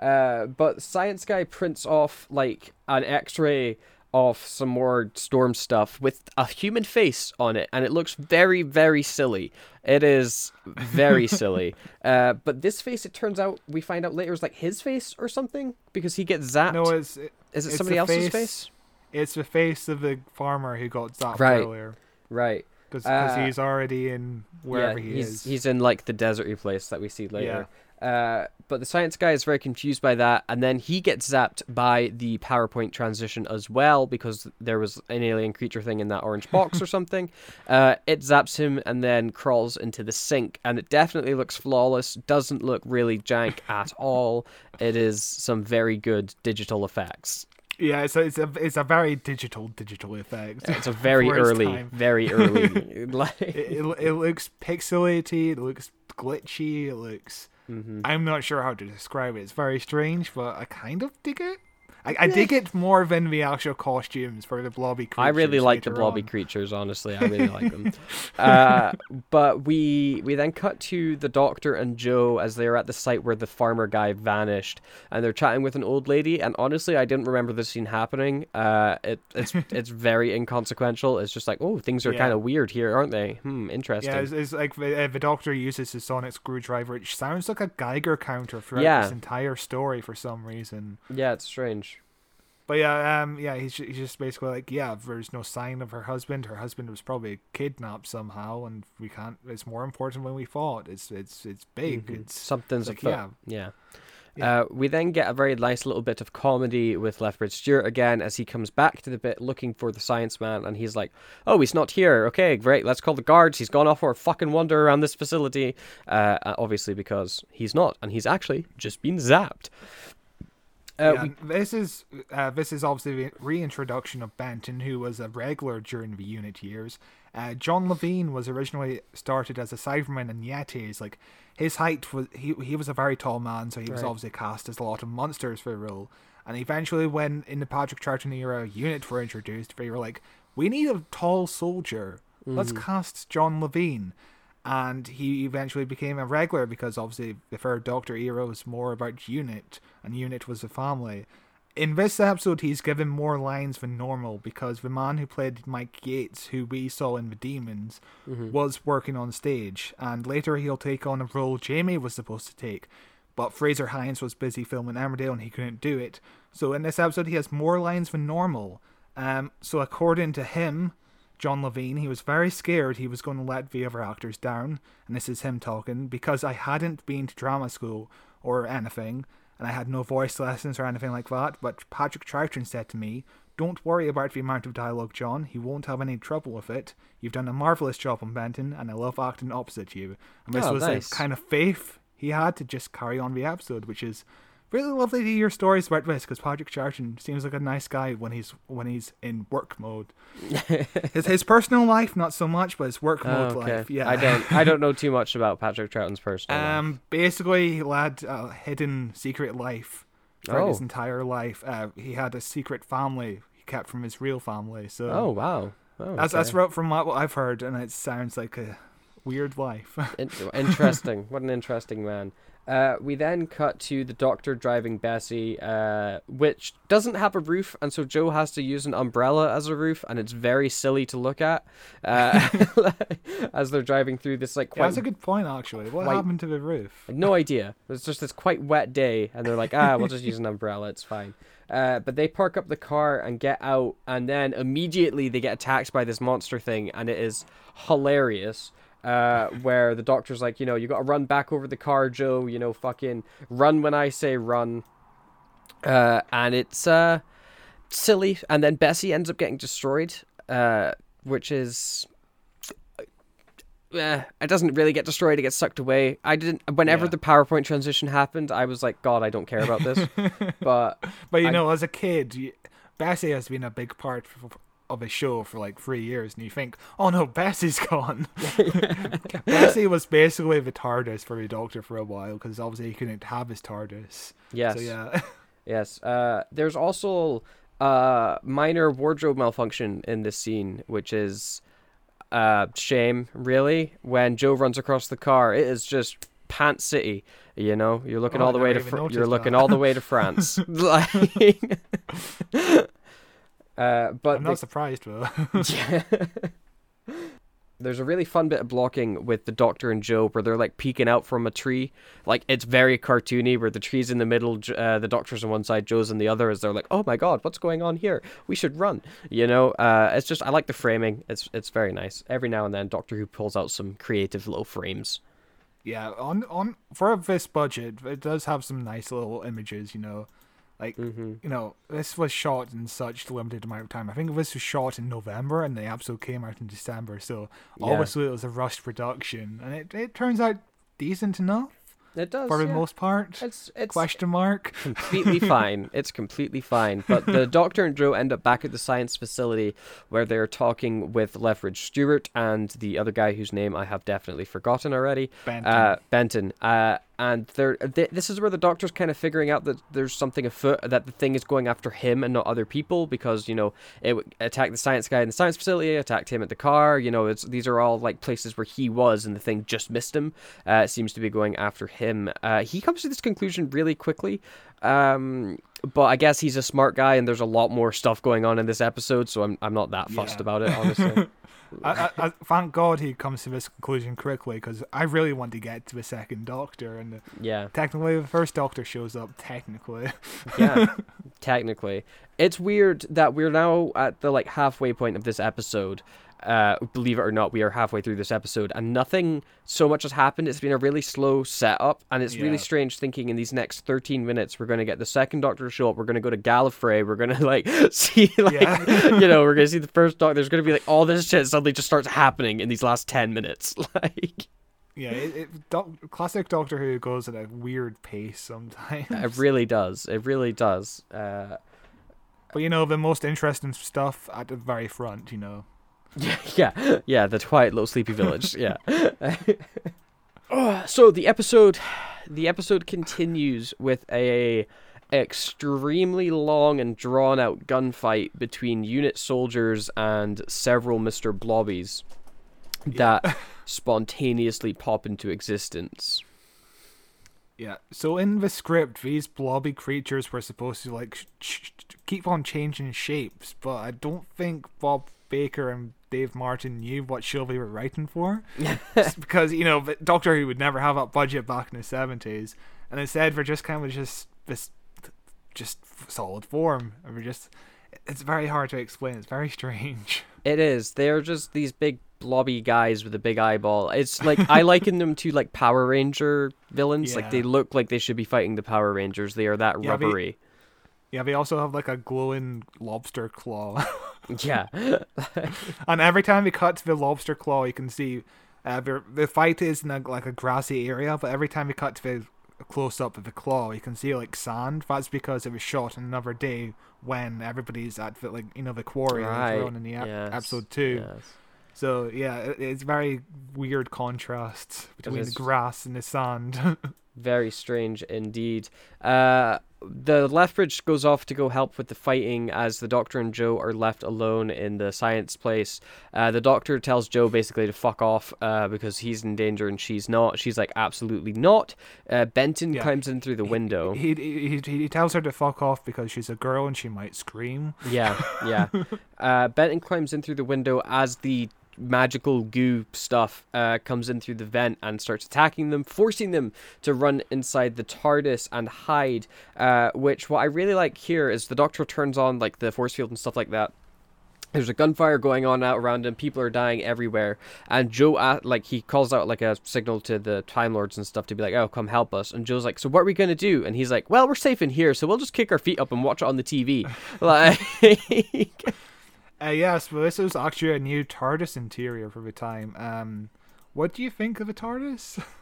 Uh, but Science Guy prints off like an X-ray of some more storm stuff with a human face on it, and it looks very, very silly. It is very silly. Uh, but this face, it turns out, we find out later, is like his face or something because he gets zapped. No, it's is it it's somebody else's face- face? It's the face of the farmer who got zapped Right. earlier Right. because Uh, he's already in wherever yeah, he he's, is. He's in like the deserty place that we see later. Uh, but the science guy is very confused by that, and then he gets zapped by the PowerPoint transition as well because there was an alien creature thing in that orange box or something. Uh, it zaps him and then crawls into the sink, and it definitely looks flawless. Doesn't look really jank at all. It is some very good digital effects. Yeah, a, it's a it's a very digital digital effect. It's a very early, very early. like, It, it, it looks pixelated. It looks glitchy. It looks. Mm-hmm. I'm not sure how to describe it. It's very strange, but I kind of dig it. I, I dig it more than the actual costumes for the blobby creatures. I really like the blobby on. creatures. Honestly, I really like them. Uh, but we we then cut to the doctor and Jo as they are at the site where the farmer guy vanished, and they're chatting with an old lady. And honestly, I didn't remember this scene happening. Uh, it it's it's very inconsequential. It's just like, oh, things are Yeah. kind of weird here, aren't they? Hmm, interesting. Yeah, it's, it's like the, uh, the doctor uses his sonic screwdriver, which sounds like a Geiger counter throughout Yeah. this entire story for some reason. yeah, it's strange. But yeah, um, yeah, he's, he's just basically like, yeah, there's no sign of her husband. Her husband was probably kidnapped somehow, and we can't. It's more important when we thought. It's it's it's big. It's Something's like, afoot. yeah. yeah. Uh, we then get a very nice little bit of comedy with Lethbridge Stewart again as he comes back to the bit looking for the science man and he's like, Oh, he's not here. Okay, great. Let's call the guards. He's gone off for a fucking wander around this facility. Uh, obviously, because he's not and he's actually just been zapped. Uh, yeah, we, this is uh, this is obviously the reintroduction of Benton, who was a regular during the unit years. Uh, John Levene was originally started as a Cyberman in Yetis. Like his height was he he was a very tall man, so he was obviously cast as a lot of monsters for the role. And eventually, when in the Patrick Troughton era unit were introduced, they were like, "We need a tall soldier. Let's cast John Levene." And he eventually became a regular because obviously the third Doctor era was more about Unit, and Unit was a family. In this episode, he's given more lines than normal because the man who played Mike Yates, who we saw in The Demons, was working on stage, and later he'll take on a role Jamie was supposed to take. But Frazer Hines was busy filming Emmerdale and he couldn't do it. So in this episode, he has more lines than normal. Um, so according to him, John Levene, he was very scared he was going to let the other actors down, and this is him talking, because I hadn't been to drama school or anything, and I had no voice lessons or anything like that, but Patrick Troughton said to me, Don't worry about the amount of dialogue, John, he won't have any trouble with it. You've done a marvellous job on Benton, and I love acting opposite you. And this Oh, was nice. the kind of faith he had to just carry on the episode, which is really lovely to hear stories about this because Patrick Troughton seems like a nice guy when he's when he's in work mode. his his personal life not so much, but his work Oh, mode okay. life, yeah. I don't I don't know too much about Patrick Troughton's personal life. Um, basically, he led a hidden secret life throughout his Oh. entire life. Uh, he had a secret family he kept from his real family. So Oh wow. Oh, that's that's okay. what- from what I've heard, and it sounds like a weird life. In- interesting. what an interesting man. Uh, we then cut to the doctor driving Bessie, uh, which doesn't have a roof, and so Jo has to use an umbrella as a roof, and it's very silly to look at uh, as they're driving through this like yeah, that's a good point, actually. What White- happened to the roof? no idea. It's just this quite wet day, and they're like, ah, we'll just use an umbrella. It's fine. Uh, but they park up the car and get out, and then immediately they get attacked by this monster thing, and it is hilarious. Uh, where the doctor's like, you know, you got to run back over the car, Jo. You know, fucking run when I say run. Uh, and it's uh silly, and then Bessie ends up getting destroyed. Uh, which is eh, it doesn't really get destroyed; it gets sucked away. I didn't. Whenever Yeah. the PowerPoint transition happened, I was like, God, I don't care about this. but But you I- know, as a kid, you, Bessie has been a big part f- of a show for like three years, and you think, oh no, Bessie's gone. Bessie was basically the TARDIS for the Doctor for a while because obviously he couldn't have his TARDIS. yes, So yeah, yes. Uh, there's also uh minor wardrobe malfunction in this scene, which is uh shame really. When Jo runs across the car, it is just Pant City. You know, you're looking Oh, all the way to Fr- you're looking that. all the way to France. like, uh, but I'm the- not surprised, though. there's a really fun bit of blocking with the Doctor and Jo where they're like peeking out from a tree. Like it's very cartoony where the tree's in the middle, uh, the Doctor's on one side, Jo's on the other. As they're like, "Oh my God, what's going on here? We should run." You know, uh, it's just I like the framing. It's it's very nice. Every now and then, Doctor Who pulls out some creative little frames. yeah, on on for this budget, it does have some nice little images. You know, like Mm-hmm. you know, this was shot in such limited amount of time. I think this was shot in November, and the episode came out in December. So Yeah. obviously, it was a rushed production, and it it turns out decent enough It does for the yeah. most part. It's it's Question mark. completely fine. It's completely fine. But the Doctor and Jo end up back at the science facility where they're talking with Lethbridge Stewart and the other guy whose name I have definitely forgotten already. Benton. Uh, Benton. Uh, and they're, th- this is where the Doctor's kind of figuring out that there's something afoot, that the thing is going after him and not other people because, you know, it attacked the science guy in the science facility, attacked him at the car. You know, it's these are all like places where he was and the thing just missed him. Uh, it seems to be going after him. Uh, he comes to this conclusion really quickly. Um, but I guess he's a smart guy, and there's a lot more stuff going on in this episode, so I'm I'm not that fussed Yeah. about it, honestly. I, I, thank God he comes to this conclusion quickly because I really want to get to the second Doctor, and the, yeah, technically the first Doctor shows up. Technically, yeah, technically, it's weird that we're now at the like halfway point of this episode. Uh, believe it or not, we are halfway through this episode, and nothing so much has happened. It's been a really slow setup, and it's Yeah. really strange thinking in these next 13 minutes we're going to get the second Doctor to show up. We're going to go to Gallifrey. We're going to like see like Yeah. you know we're going to see the first Doctor. There's going to be like all this shit suddenly just starts happening in these last 10 minutes. Like yeah, it, it, doc, classic Doctor Who goes at a weird pace sometimes. it really does. It really does. Uh, But you know, the most interesting stuff at the very front. You know, yeah, yeah, the quiet little sleepy village. Yeah. Oh, so the episode, the episode continues with a extremely long and drawn out gunfight between unit soldiers and several Mister Blobbies that spontaneously pop into existence. yeah. So in the script, these blobby creatures were supposed to like sh- sh- keep on changing shapes, but I don't think Bob Baker and Dave Martin knew what show they were writing for. Because you know Doctor Who would never have that budget back in the seventies, and instead they're just kind of just this just solid form, and we're just it's very hard to explain. It's very strange. It is. They're just these big blobby guys with a big eyeball. It's like I liken them to like Power Ranger villains. Yeah. Like they look like they should be fighting the Power Rangers. They are that Yeah, they- rubbery. Yeah, they also have like a glowing lobster claw. Yeah. And every time he cuts the lobster claw, you can see uh, the the fight is in a, like a grassy area. But every time he cuts the close up of the claw, you can see like sand. That's because it was shot on another day when everybody's at the, like you know the quarry right. later on in the ep- yes, episode two. yes. So yeah, it, it's very weird contrasts between the grass and the sand. Very strange indeed. Uh, the Lethbridge goes off to go help with the fighting as the Doctor and Jo are left alone in the science place. Uh, the Doctor tells Jo basically to fuck off uh, because he's in danger and she's not. She's like, absolutely not. Uh, Benton Yeah. climbs in through the window. he, he he he tells her to fuck off because she's a girl and she might scream. Yeah, yeah. Uh, Benton climbs in through the window as the magical goo stuff uh, comes in through the vent and starts attacking them, forcing them to run inside the TARDIS and hide. Uh, which, what I really like here is the Doctor turns on like the force field and stuff like that. There's a gunfire going on out around him. People are dying everywhere, and Jo, uh, like, he calls out like a signal to the Time Lords and stuff to be like, "Oh, come help us." And Jo's like, "So what are we gonna do?" And he's like, "Well, we're safe in here, so we'll just kick our feet up and watch it on the TV." like, Uh, yes, well, this was actually a new TARDIS interior for the time. Um, what do you think of the TARDIS?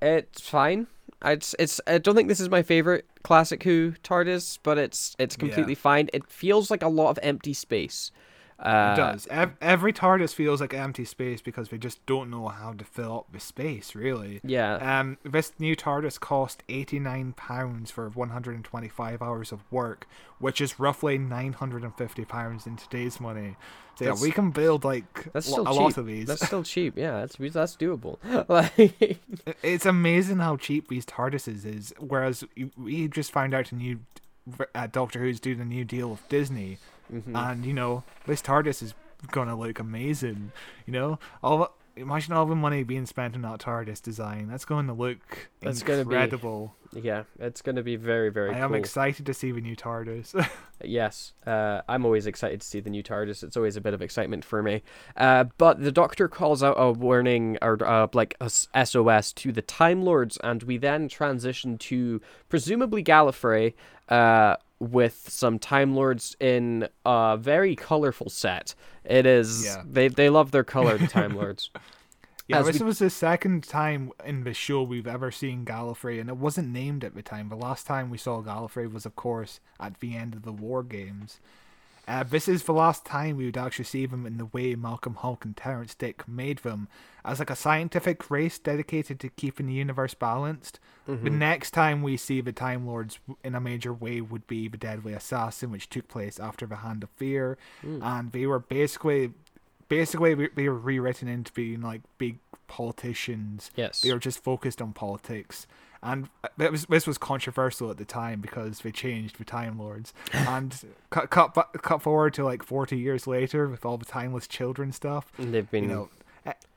It's fine. It's it's. I don't think this is my favorite classic Who TARDIS, but it's it's completely fine. It feels like a lot of empty space. Uh, It does. Ev- every TARDIS feels like empty space because they just don't know how to fill up the space, really. Yeah. Um, this new TARDIS cost eighty nine pounds for one hundred and twenty five hours of work, which is roughly nine hundred and fifty pounds in today's money. So yeah, we can build like That's lo- still a cheap. lot of these. That's still cheap. Yeah, that's that's doable. like, It's amazing how cheap these TARDISes is. Whereas we just found out a new uh, Doctor Who's doing a new deal with Disney, Mm-hmm. and you know this TARDIS is gonna look amazing. You know, all imagine all the money being spent on that TARDIS design. That's going to look That's gonna be incredible. yeah, it's gonna be very very. I am cool. excited to see the new TARDIS. Yes, uh, I'm always excited to see the new TARDIS. It's always a bit of excitement for me. Uh, but the Doctor calls out a warning or uh, like a SOS to the Time Lords, and we then transition to presumably Gallifrey uh, with some Time Lords in a very colorful set. It is Yeah. they they love their color, the Time Lords. Yeah, As this we- was the second time in the show we've ever seen Gallifrey, and it wasn't named at the time. The last time we saw Gallifrey was, of course, at the end of the War Games. Uh, this is the last time we would actually see them in the way Malcolm Hulke and Terrance Dicks made them, as like a scientific race dedicated to keeping the universe balanced. The next time we see the Time Lords in a major way would be the Deadly Assassin, which took place after the Hand of Fear, and they were basically basically they were rewritten into being like big politicians. Yes. They were just focused on politics. And that was this was controversial at the time because they changed the Time Lords. and cut cut cut forward to like forty years later with all the timeless children stuff. They've been You know,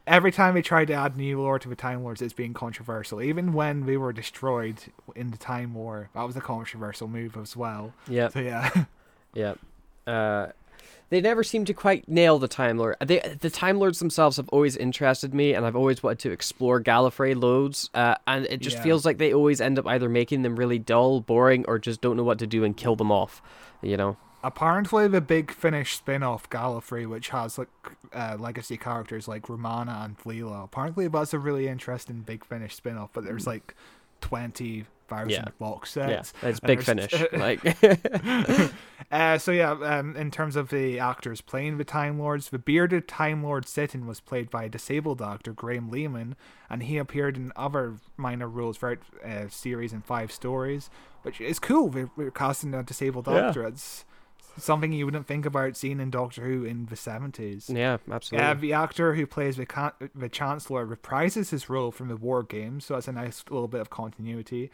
every time they tried to add new lore to the Time Lords, it's been controversial. Even when they were destroyed in the Time War, that was a controversial move as well. yeah So yeah. Yeah. Uh, they never seem to quite nail the Time Lord. They, the Time Lords themselves have always interested me, and I've always wanted to explore Gallifrey loads. Uh, and it just Yeah. feels like they always end up either making them really dull, boring, or just don't know what to do and kill them off. You know? apparently the Big Finish spin-off Gallifrey, which has like uh, legacy characters like Romana and Leela, apparently that's a really interesting Big Finish spin-off. But there's like twenty thousand Yeah. box Yeah, sets. it's and big finish. like, Uh, so yeah, um, in terms of the actors playing the Time Lords, the bearded Time Lord Sittin was played by disabled actor Graham Leaman, and he appeared in other minor roles throughout uh, series and five stories, which is cool. We're, we're casting a disabled Yeah. actor. It's something you wouldn't think about seeing in Doctor Who in the seventies. yeah, absolutely. Yeah, the actor who plays the, the Chancellor reprises his role from the War Games, so that's a nice little bit of continuity.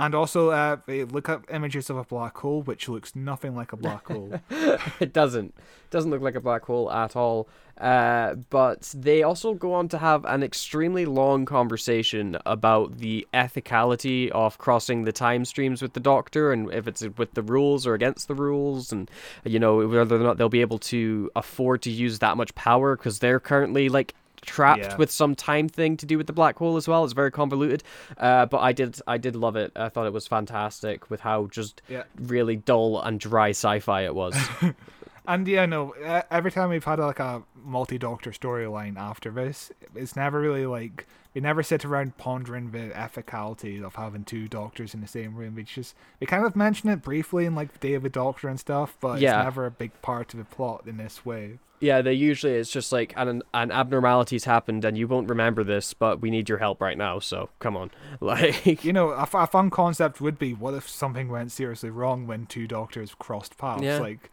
And also, uh, look up images of a black hole, which looks nothing like a black hole. it doesn't. It doesn't look like a black hole at all. Uh, but they also go on to have an extremely long conversation about the ethicality of crossing the time streams with the Doctor, and if it's with the rules or against the rules, and you know whether or not they'll be able to afford to use that much power because they're currently like trapped Yeah. with some time thing to do with the black hole as well. It's very convoluted, uh, but I did I did love it. I thought it was fantastic with how just Yeah. really dull and dry sci-fi it was. And yeah, no. Every time we've had like a multi-doctor storyline after this, it's never really like we never sit around pondering the ethicality of having two doctors in the same room. We just we kind of mention it briefly in like the Day of the Doctor and stuff, but Yeah. it's never a big part of the plot in this way. Yeah, they usually it's just like an an abnormality's happened and you won't remember this, but we need your help right now. So come on, like You know, a, f- a fun concept would be what if something went seriously wrong when two doctors crossed paths? Yeah. Like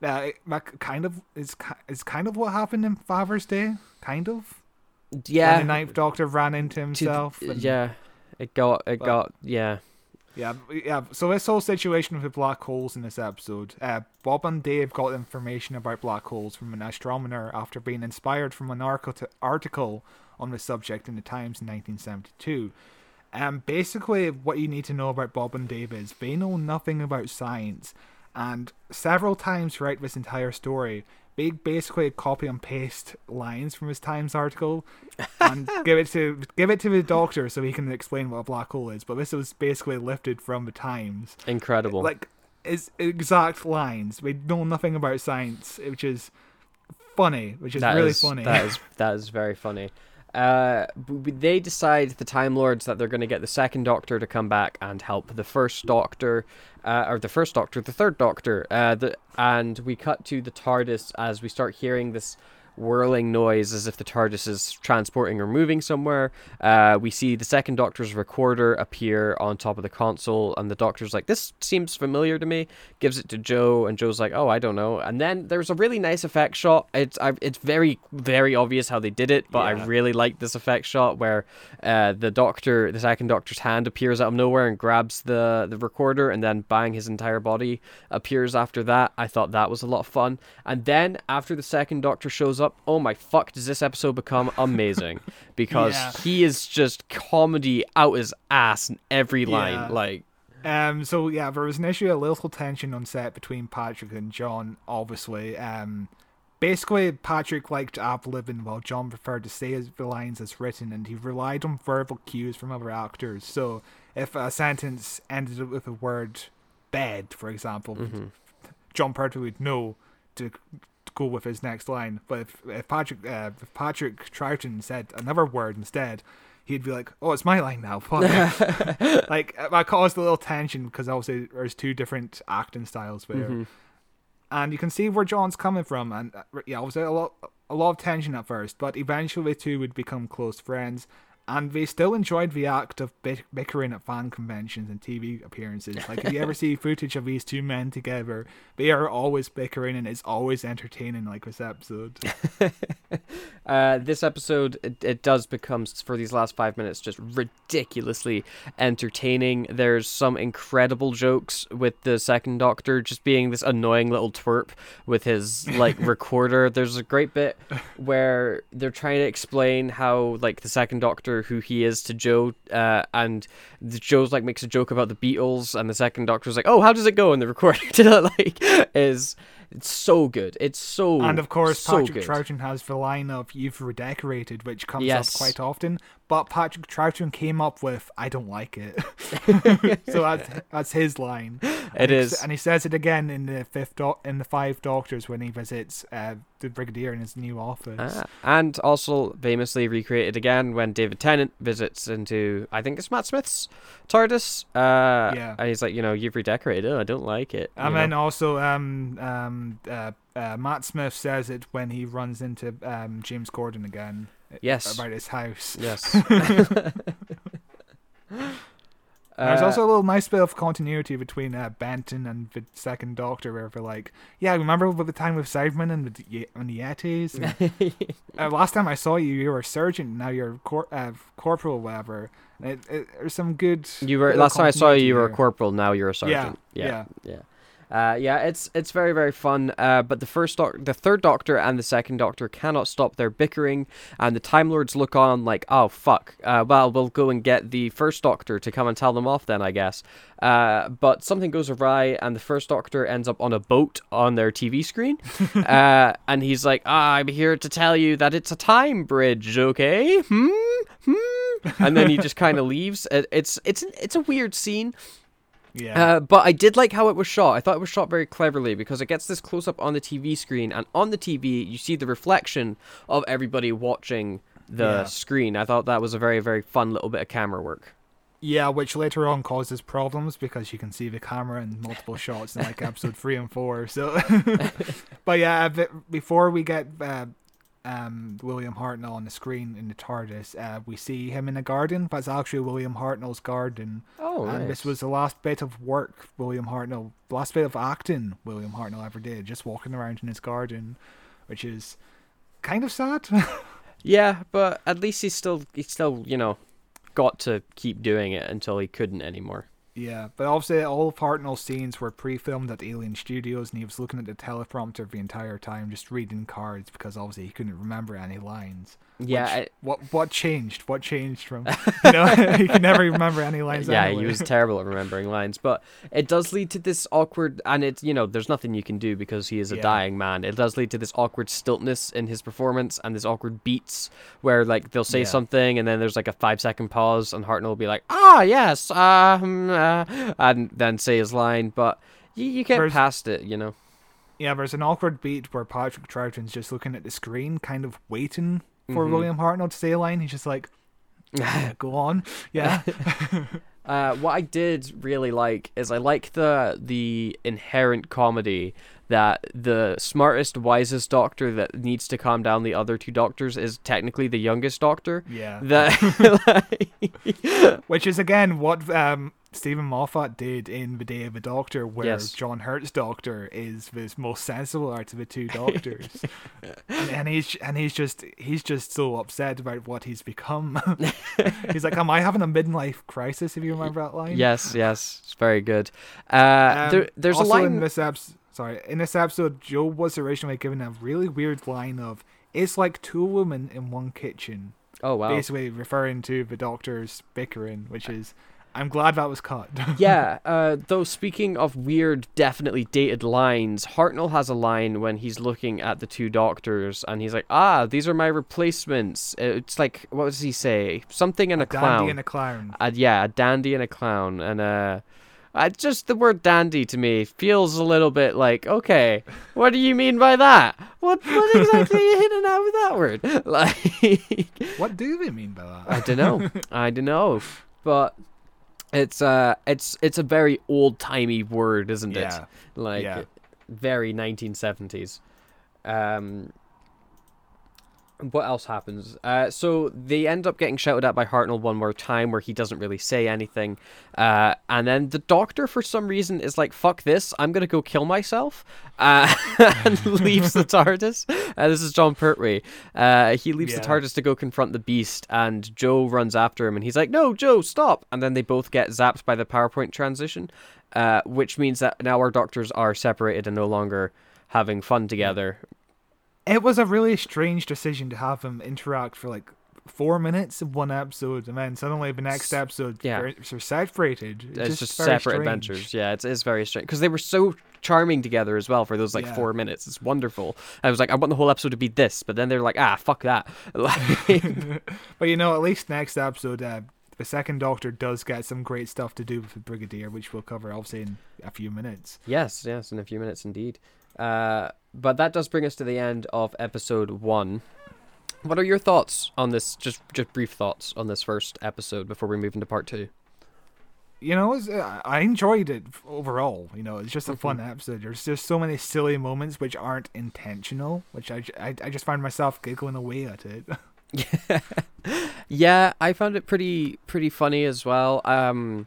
that, it- kind of is is kind of what happened in Father's Day, kind of. When yeah, the Ninth Doctor ran into to- himself. and- yeah, it got it But- got yeah. Yeah, yeah. So this whole situation with the black holes in this episode, uh, Bob and Dave got information about black holes from an astronomer after being inspired from an article on the subject in the Times in 1972. Um, basically, what you need to know about Bob and Dave is they know nothing about science, and several times throughout this entire story, they basically copy and paste lines from his Times article and give it to give it to the doctor so he can explain what a black hole is. But this was basically lifted from the Times, Incredible. like is exact lines. We know nothing about science, which is funny, which is That really is- funny. That is that is very funny. Uh, they decide the Time Lords that they're going to get the second Doctor to come back and help the first Doctor. uh, or the first Doctor, the third Doctor, uh, the, and we cut to the TARDIS as we start hearing this whirling noise as if the TARDIS is transporting or moving somewhere. Uh, we see the second Doctor's recorder appear on top of the console, and the Doctor's like, "This seems familiar to me." Gives it to Jo, and Jo's like, "Oh, I don't know." And then there's a really nice effect shot. It's I, it's very very obvious how they did it, but I really like this effect shot where uh, the Doctor, the second Doctor's hand appears out of nowhere and grabs the the recorder, and then bang, his entire body appears after that. I thought that was a lot of fun. And then after the second Doctor shows up, oh my fuck, does this episode become amazing because Yeah. he is just comedy out his ass in every line. Yeah. Like, Um, so yeah, there was an issue, a little tension on set between Patrick and Jon. Obviously, um, basically Patrick liked ad libbing while Jon preferred to say his the lines as written, and he relied on verbal cues from other actors. So if a sentence ended with the word "bed," for example, Jon Pertwee would know to go with his next line. But if, if Patrick uh, if Patrick Troughton said another word instead, he'd be like, "Oh, it's my line now." Like that caused a little tension because obviously there's two different acting styles there, and you can see where Jon's coming from. And uh, yeah, obviously a lot a lot of tension at first, but eventually the two would become close friends. And they still enjoyed the act of bickering at fan conventions and TV appearances. Like, if you ever see footage of these two men together, they are always bickering and it's always entertaining, like this episode. Uh, this episode it, it does become for these last five minutes just ridiculously entertaining. There's some incredible jokes with the second Doctor just being this annoying little twerp with his like recorder. There's a great bit where they're trying to explain how like the second Doctor who he is to Jo, uh, and the Jo's like makes a joke about the Beatles, and the second Doctor's like, "Oh, how does it go?" And the recording to that like is it's so good. It's so And of course, so Patrick good. Troughton has the line of "You've redecorated," which comes Yes. up quite often. But Patrick Troughton came up with "I don't like it," so that's that's his line. It and he is. s- and he says it again in the fifth doc- in the Five Doctors when he visits uh, the Brigadier in his new office. Ah, and also famously recreated again when David Tennant visits into I think it's Matt Smith's TARDIS. Uh, Yeah. and he's like, you know, you've redecorated. I don't like it. And then know? also, um, um, uh, uh, Matt Smith says it when he runs into um, James Corden again. uh, Yes. About his house. yes. There's Uh, also a little nice bit of continuity between uh, Benton and the Second Doctor, where they're like, "Yeah, remember about the time with Cyberman and the, Ye- and the Yetis? And, uh, last time I saw you, you were a sergeant. Now you're cor- uh, corporal, whatever." It, it, there's some good. You were last time I saw you, you were a corporal. Now you're a sergeant. yeah. yeah, yeah. Uh, yeah, it's it's very very fun. Uh, but the first doc- the third Doctor and the second Doctor cannot stop their bickering, and the Time Lords look on like, oh fuck. Uh, well, we'll go and get the first Doctor to come and tell them off then, I guess. Uh, but something goes awry, and the first Doctor ends up on a boat on their TV screen, uh, and he's like, ah, I'm here to tell you that it's a time bridge, okay? Hmm, hmm. And then he just kind of leaves. It, it's it's it's a weird scene. Yeah. Uh, but I did like how it was shot. I thought it was shot very cleverly because it gets this close up on the TV screen, and on the TV you see the reflection of everybody watching the Yeah. screen. I thought that was a very very fun little bit of camera work. Yeah, which later on causes problems because you can see the camera in multiple shots in like episode three and four. So, but yeah, before we get uh, um, William Hartnell on the screen in the TARDIS, uh, we see him in a garden. That's actually William Hartnell's garden. Oh, and this was the last bit of work William Hartnell, the last bit of acting William Hartnell ever did, just walking around in his garden, which is kind of sad. yeah, but at least he's still he's still you know got to keep doing it until he couldn't anymore. Yeah, but obviously all of Hartnell's scenes were pre-filmed at Ealing Studios, and he was looking at the teleprompter the entire time, just reading cards because obviously he couldn't remember any lines. Yeah, Which- I- what what changed? What changed from you know he could never remember any lines. yeah, anyway. he was terrible at remembering lines, but it does lead to this awkward, and it's you know, there's nothing you can do because he is a Yeah. dying man. It does lead to this awkward stiltness in his performance and this awkward beats where like they'll say Yeah. something and then there's like a five second pause and Hartnell will be like, ah, yes, um, uh, and then say his line, but you, you get There's- past it, you know. Yeah, there's an awkward beat where Patrick Troughton's just looking at the screen, kind of waiting for Mhm. William Hartnell to say a line. He's just like, Yeah, Go on. Yeah. Uh, what I did really like is I like the the inherent comedy that the smartest, wisest doctor that needs to calm down the other two doctors is technically the youngest doctor. Yeah. That like, Which is again what um, Steven Moffat did in The Day of the Doctor, where Yes. John Hurt's Doctor is the most sensible out of the two doctors, and, and he's and he's just he's just so upset about what he's become. he's like, "Am I having a midlife crisis?" If you remember that line. yes, yes, it's very good. Uh, Um, there, there's a also line. in this episode. Sorry, in this episode, Jo was originally given a really weird line of "It's like two women in one kitchen," oh wow. basically referring to the doctors bickering, which is. I'm glad that was cut. yeah, uh, though speaking of weird, definitely dated lines, Hartnell has a line when he's looking at the two doctors and he's like, ah, these are my replacements. It's like, what does he say? Something and a, clown. Dandy and a clown. Uh, yeah, a dandy and a clown. And uh, uh, just the word dandy to me feels a little bit like, okay, what do you mean by that? What, what exactly are you hitting at with that word? Like, What do they mean by that? I don't know. I don't know. But it's uh it's it's a very old timey word, isn't it? Yeah. Like Yeah. very nineteen seventies. Um what else happens? Uh, so they end up getting shouted at by Hartnell one more time, where he doesn't really say anything, uh, and then the Doctor, for some reason, is like, "Fuck this! I'm gonna go kill myself," uh, and leaves the TARDIS. Uh, this is Jon Pertwee. Uh, he leaves the Yeah. TARDIS to go confront the Beast, and Jo runs after him, and he's like, "No, Jo, stop!" And then they both get zapped by the PowerPoint transition, uh, which means that now our Doctors are separated and no longer having fun together. It was a really strange decision to have them interact for like four minutes of one episode, and then suddenly the next episode yeah. they're, separated. It's, it's just very separate strange. adventures. Yeah, it's, it's very strange because they were so charming together as well for those like Yeah. four minutes. It's wonderful. I was like, I want the whole episode to be this, but then they're like, ah, fuck that. But you know, at least next episode, uh, the second Doctor does get some great stuff to do with the Brigadier, which we'll cover obviously in a few minutes. yes, yes, in a few minutes indeed. Uh, but that does bring us to the end of episode one. What are your thoughts on this? Just just brief thoughts on this first episode before we move into part two. You know, it's, uh, I enjoyed it overall. You know, it's just a fun Mm-hmm. episode. There's just so many silly moments which aren't intentional, which I I just find myself giggling away at it. Yeah, I found it pretty pretty funny as well. Um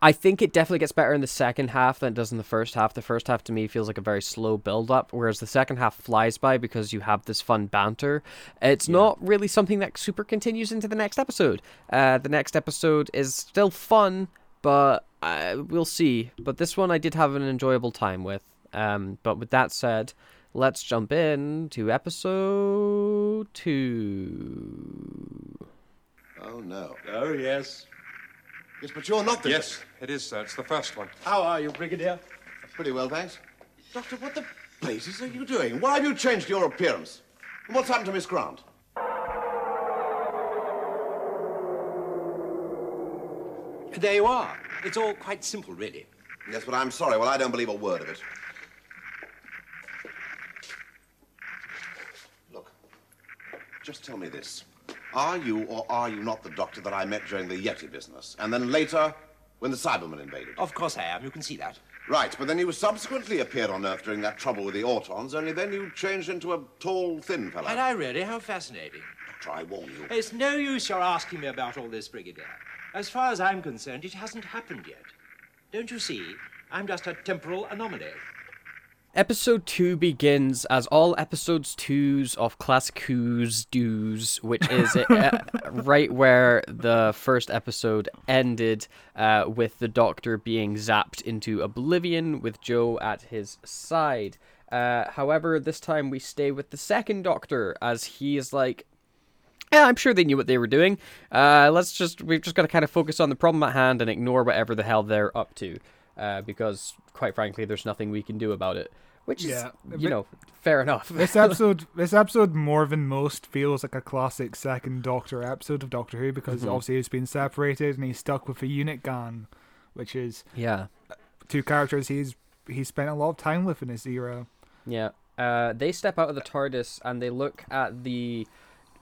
I think it definitely gets better in the second half than it does in the first half. The first half to me feels like a very slow build up, whereas the second half flies by because you have this fun banter. It's not really something that super continues into the next episode. Uh, the next episode is still fun, but uh, we'll see. But this one I did have an enjoyable time with. Um, but with that said, let's jump in to episode two. Oh, no. Oh, yes. Yes, but you're not the... Yes, it is, sir. It's the first one. How are you, Brigadier? Pretty well, thanks. Doctor, what the blazes are you doing? Why have you changed your appearance? And what's happened to Miss Grant? There you are. It's all quite simple, really. Yes, but I'm sorry. Well, I don't believe a word of it. Look, just tell me this. Are you or are you not the doctor that I met during the Yeti business? And then later, when the Cybermen invaded? Of course I am. You can see that. Right, but then you subsequently appeared on Earth during that trouble with the Autons, only then you changed into a tall, thin fellow. And I really? How fascinating. Doctor, I warn you. It's no use your asking me about all this, Brigadier. As far as I'm concerned, it hasn't happened yet. Don't you see? I'm just a temporal anomaly. Episode 2 begins as all episodes 2s of Classic Who's do's, which is uh, right where the first episode ended, uh, with the Doctor being zapped into oblivion with Jo at his side. Uh, however, this time we stay with the second Doctor as he is like, yeah, I'm sure they knew what they were doing. Uh, let's just, we've just got to kind of focus on the problem at hand and ignore whatever the hell they're up to. Uh, because, quite frankly, there's nothing we can do about it. Which is, Yeah, you know, fair enough. this episode, this episode more than most feels like a classic second Doctor episode of Doctor Who because Mm-hmm. obviously he's been separated and he's stuck with a unit gun, which is yeah, two characters he's he spent a lot of time with in his era. yeah. Uh, they step out of the TARDIS and they look at the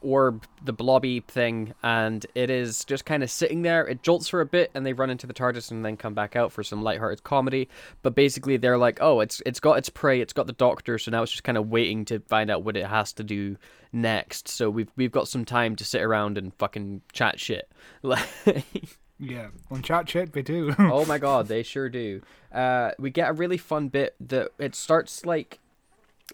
orb, the blobby thing, and it is just kind of sitting there. It jolts for a bit, and they run into the TARDIS and then come back out for some lighthearted comedy. But basically, they're like, "Oh, it's it's got its prey, it's got the Doctor, so now it's just kind of waiting to find out what it has to do next." So we've we've got some time to sit around and fucking chat shit. Like Yeah, on chat shit they do. oh my god, they sure do. Uh, we get a really fun bit that it starts like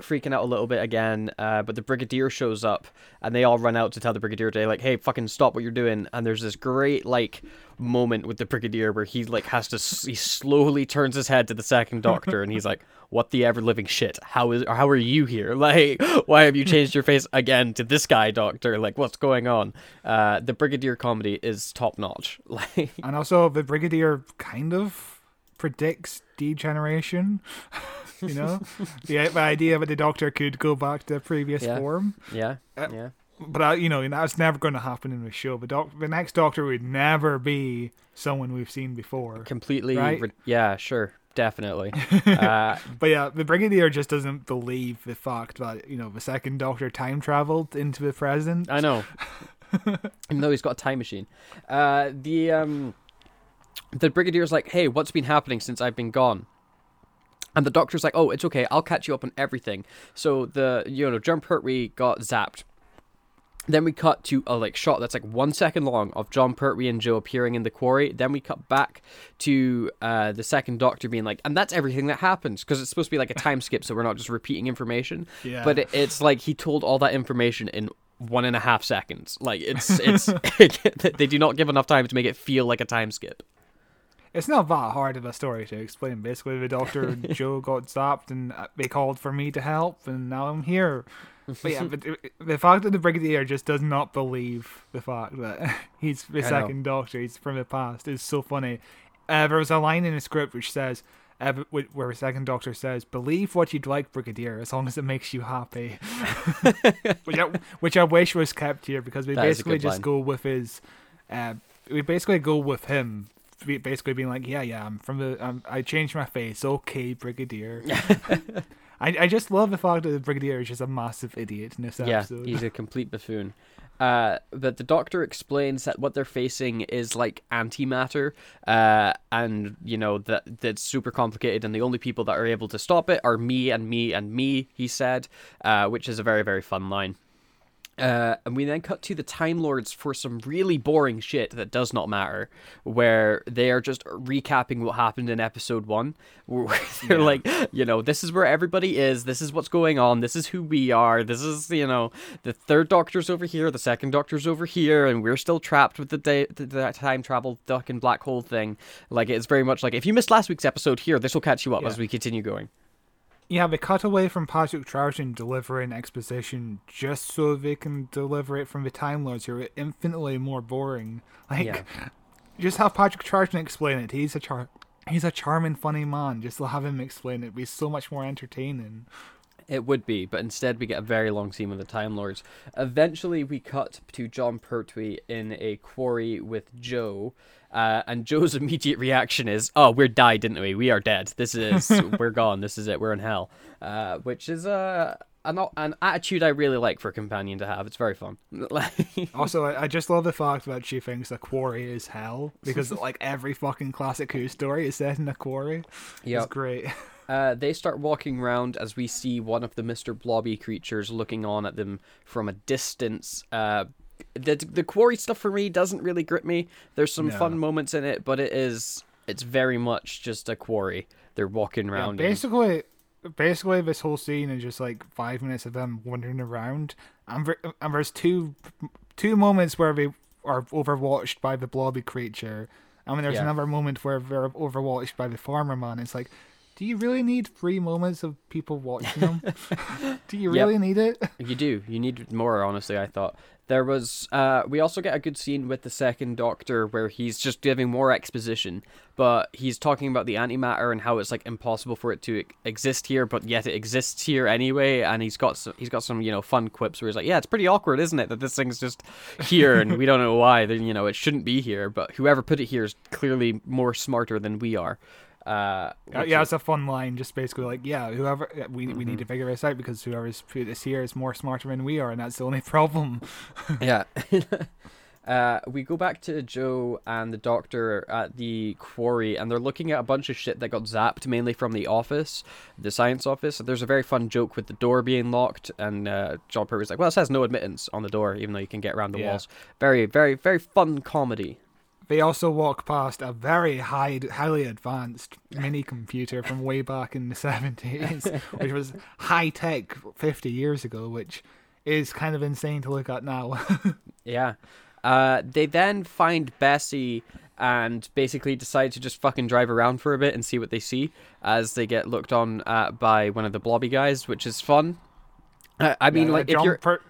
freaking out a little bit again, uh, but the Brigadier shows up and they all run out to tell the Brigadier to like, hey, fucking stop what you're doing. And there's this great like moment with the Brigadier where he like has to he slowly turns his head to the second Doctor and he's like, what the ever living shit? How is how are you here? Like, why have you changed your face again to this guy, Doctor? Like, what's going on? Uh, the Brigadier comedy is top notch. Like, and also the Brigadier kind of predicts degeneration. you know, the, the idea that the Doctor could go back to the previous Yeah. form. yeah, Uh, yeah. But uh, you know that's never going to happen in the show. The doc- the next Doctor would never be someone we've seen before. completely Right? re- yeah sure definitely uh, But yeah, the Brigadier just doesn't believe the fact that you know the second Doctor time traveled into the present. i know even though he's got a time machine uh, the um the brigadier's like hey what's been happening since i've been gone and the doctor's like oh it's okay i'll catch you up on everything so the you know jon pertwee got zapped then we cut to a like shot that's like one second long of Jon Pertwee and Jo appearing in the quarry. Then we cut back to uh, the second Doctor being like, and that's everything that happens because it's supposed to be like a time skip, so we're not just repeating information. Yeah. But it, it's like he told all that information in one and a half seconds. Like it's it's they do not give enough time to make it feel like a time skip. It's not that hard of a story to explain. Basically, the Doctor and Jo got zapped, and uh, they called for me to help, and now I'm here. But yeah, but the- fact that the Brigadier just does not believe the fact that he's the I know. second Doctor, he's from the past, is so funny. Uh, there was a line in the script which says, uh, where the second Doctor says, "Believe what you'd like, Brigadier, as long as it makes you happy," which I, which I wish was kept here because we That basically just line. go with his. Uh, we basically go with him, basically being like, "Yeah, yeah, I'm from the. Um, I changed my face. Okay, Brigadier." I, I just love the fact that the Brigadier is just a massive idiot in this Yeah, episode. he's a complete buffoon. Uh, but the doctor explains that what they're facing is like antimatter, uh, and you know that that's super complicated, and the only people that are able to stop it are me and me and me. He said, uh, which is a very very fun line. Uh, and we then cut to the Time Lords for some really boring shit that does not matter, where they are just recapping what happened in episode one. Where they're like, you know, this is where everybody is, this is what's going on, this is who we are, this is, you know, the third Doctor's over here, the second Doctor's over here, and we're still trapped with the, day, the, the time travel duck and black hole thing. Like, it's very much like, if you missed last week's episode here, this will catch you up Yeah. as we continue going. Yeah, they cut away from Patrick Troughton delivering exposition just so they can deliver it from the Time Lords who are infinitely more boring. Like, Yeah. just have Patrick Troughton explain it. He's a char- he's a charming, funny man. Just have him explain it. It'd be so much more entertaining. It would be, but instead we get a very long scene with the Time Lords. Eventually, we cut to Jon Pertwee in a quarry with Jo, uh, and Jo's immediate reaction is, "Oh, we're died, didn't we? We are dead. This is we're gone. This is it. We're in hell." Uh, which is uh, an an attitude I really like for a companion to have. It's very fun. Also, I, I just love the fact that she thinks a quarry is hell because like every fucking classic Who story is set in a quarry. Yep. It's great. Uh, they start walking around as we see one of the Mr. Blobby creatures looking on at them from a distance. Uh, the the quarry stuff for me doesn't really grip me. There's some No. fun moments in it, but it is it's very much just a quarry. They're walking around. in. basically, basically, this whole scene is just like five minutes of them wandering around, and, and there's two two moments where they are overwatched by the blobby creature, and then there's Yeah. another moment where they're overwatched by the farmer man. It's like, do you really need three moments of people watching them? do you Yep. really need it? You do. You need more, honestly, I thought. There was uh we also get a good scene with the second doctor where he's just giving more exposition, but he's talking about the antimatter and how it's like impossible for it to exist here, but yet it exists here anyway, and he's got some, he's got some, you know, fun quips where he's like, "Yeah, it's pretty awkward, isn't it, that this thing's just here and we don't know why, then you know, it shouldn't be here, but whoever put it here is clearly more smarter than we are." Uh, Uh, yeah, is- it's a fun line. Just basically like, yeah, whoever we we Mm-hmm. need to figure this out because whoever's put this here is more smarter than we are, and that's the only problem. yeah. Uh, we go back to Jo and the doctor at the quarry, and they're looking at a bunch of shit that got zapped, mainly from the office, the science office. There's a very fun joke with the door being locked, and uh, Jon Pertwee's like, "Well, it says no admittance on the door, even though you can get around the Yeah. walls." Very, very, very fun comedy. They also walk past a very high, highly advanced mini computer from way back in the seventies, which was high tech fifty years ago, which is kind of insane to look at now. Yeah. Uh, they then find Bessie and basically decide to just fucking drive around for a bit and see what they see as they get looked on at by one of the blobby guys, which is fun. Uh, I mean, Yeah, like, if Jon you're. Per-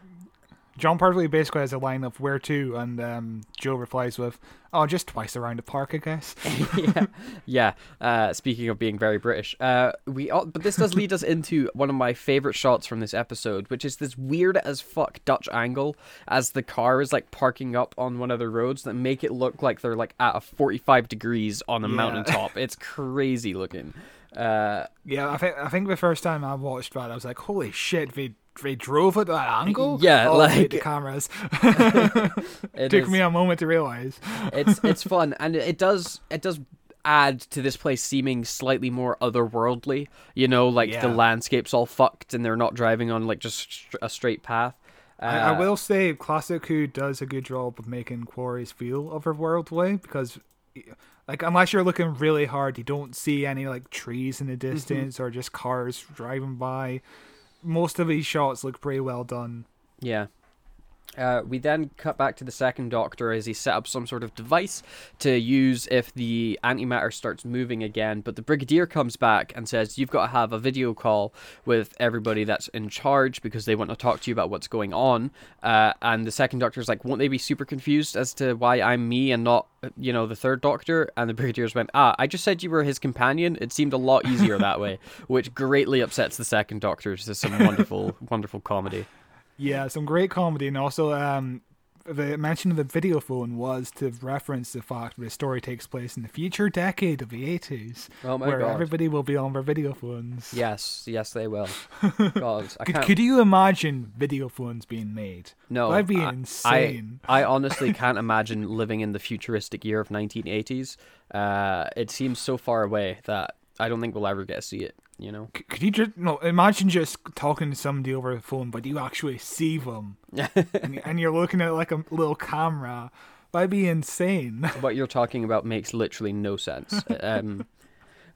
Jon Pertwee basically has a line of where to, and um, Jo replies with, "Oh, just twice around the park, I guess." yeah, yeah. Uh, speaking of being very British, uh, we all, but this does lead us into one of my favorite shots from this episode, which is this weird as fuck Dutch angle as the car is like parking up on one of the roads that make it look like they're like at a forty-five degrees on a Yeah. mountaintop. It's crazy looking. Uh, Yeah, I think I think the first time I watched that, I was like, "Holy shit!" They they drove at that angle. Yeah, oh, like- wait, the cameras. it Took is- me a moment to realize. it's it's fun and it does it does add to this place seeming slightly more otherworldly you know like the landscape's all fucked and they're not driving on like just a straight path uh, I, I will say, Classic Who does a good job of making quarries feel otherworldly because, like, unless you're looking really hard, you don't see any like trees in the Mm-hmm. distance or just cars driving by. Most of these shots look pretty well done. Yeah. Uh, we then cut back to the second doctor as he set up some sort of device to use if the antimatter starts moving again. But the brigadier comes back and says, You've got to have a video call with everybody that's in charge because they want to talk to you about what's going on. Uh, and the second doctor's like, Won't they be super confused as to why I'm me and not, you know, the third doctor? And the brigadier's went, Ah, I just said you were his companion. It seemed a lot easier that way, which greatly upsets the second doctor. This is some wonderful, wonderful comedy. Yeah, some great comedy, and also um, the mention of the video phone was to reference the fact that the story takes place in the future decade of the 80s, Oh where God. everybody will be on their video phones. Yes, yes, they will. God, I Could, could you imagine video phones being made? no, That'd be I- insane. I, I honestly can't imagine living in the futuristic year of 1980s. Uh, it seems so far away that I don't think we'll ever get to see it. You know. C- Could you just no? Imagine just talking to somebody over the phone, but you actually see them, and, and you're looking at like a little camera. That'd be insane. what you're talking about makes literally no sense. Um,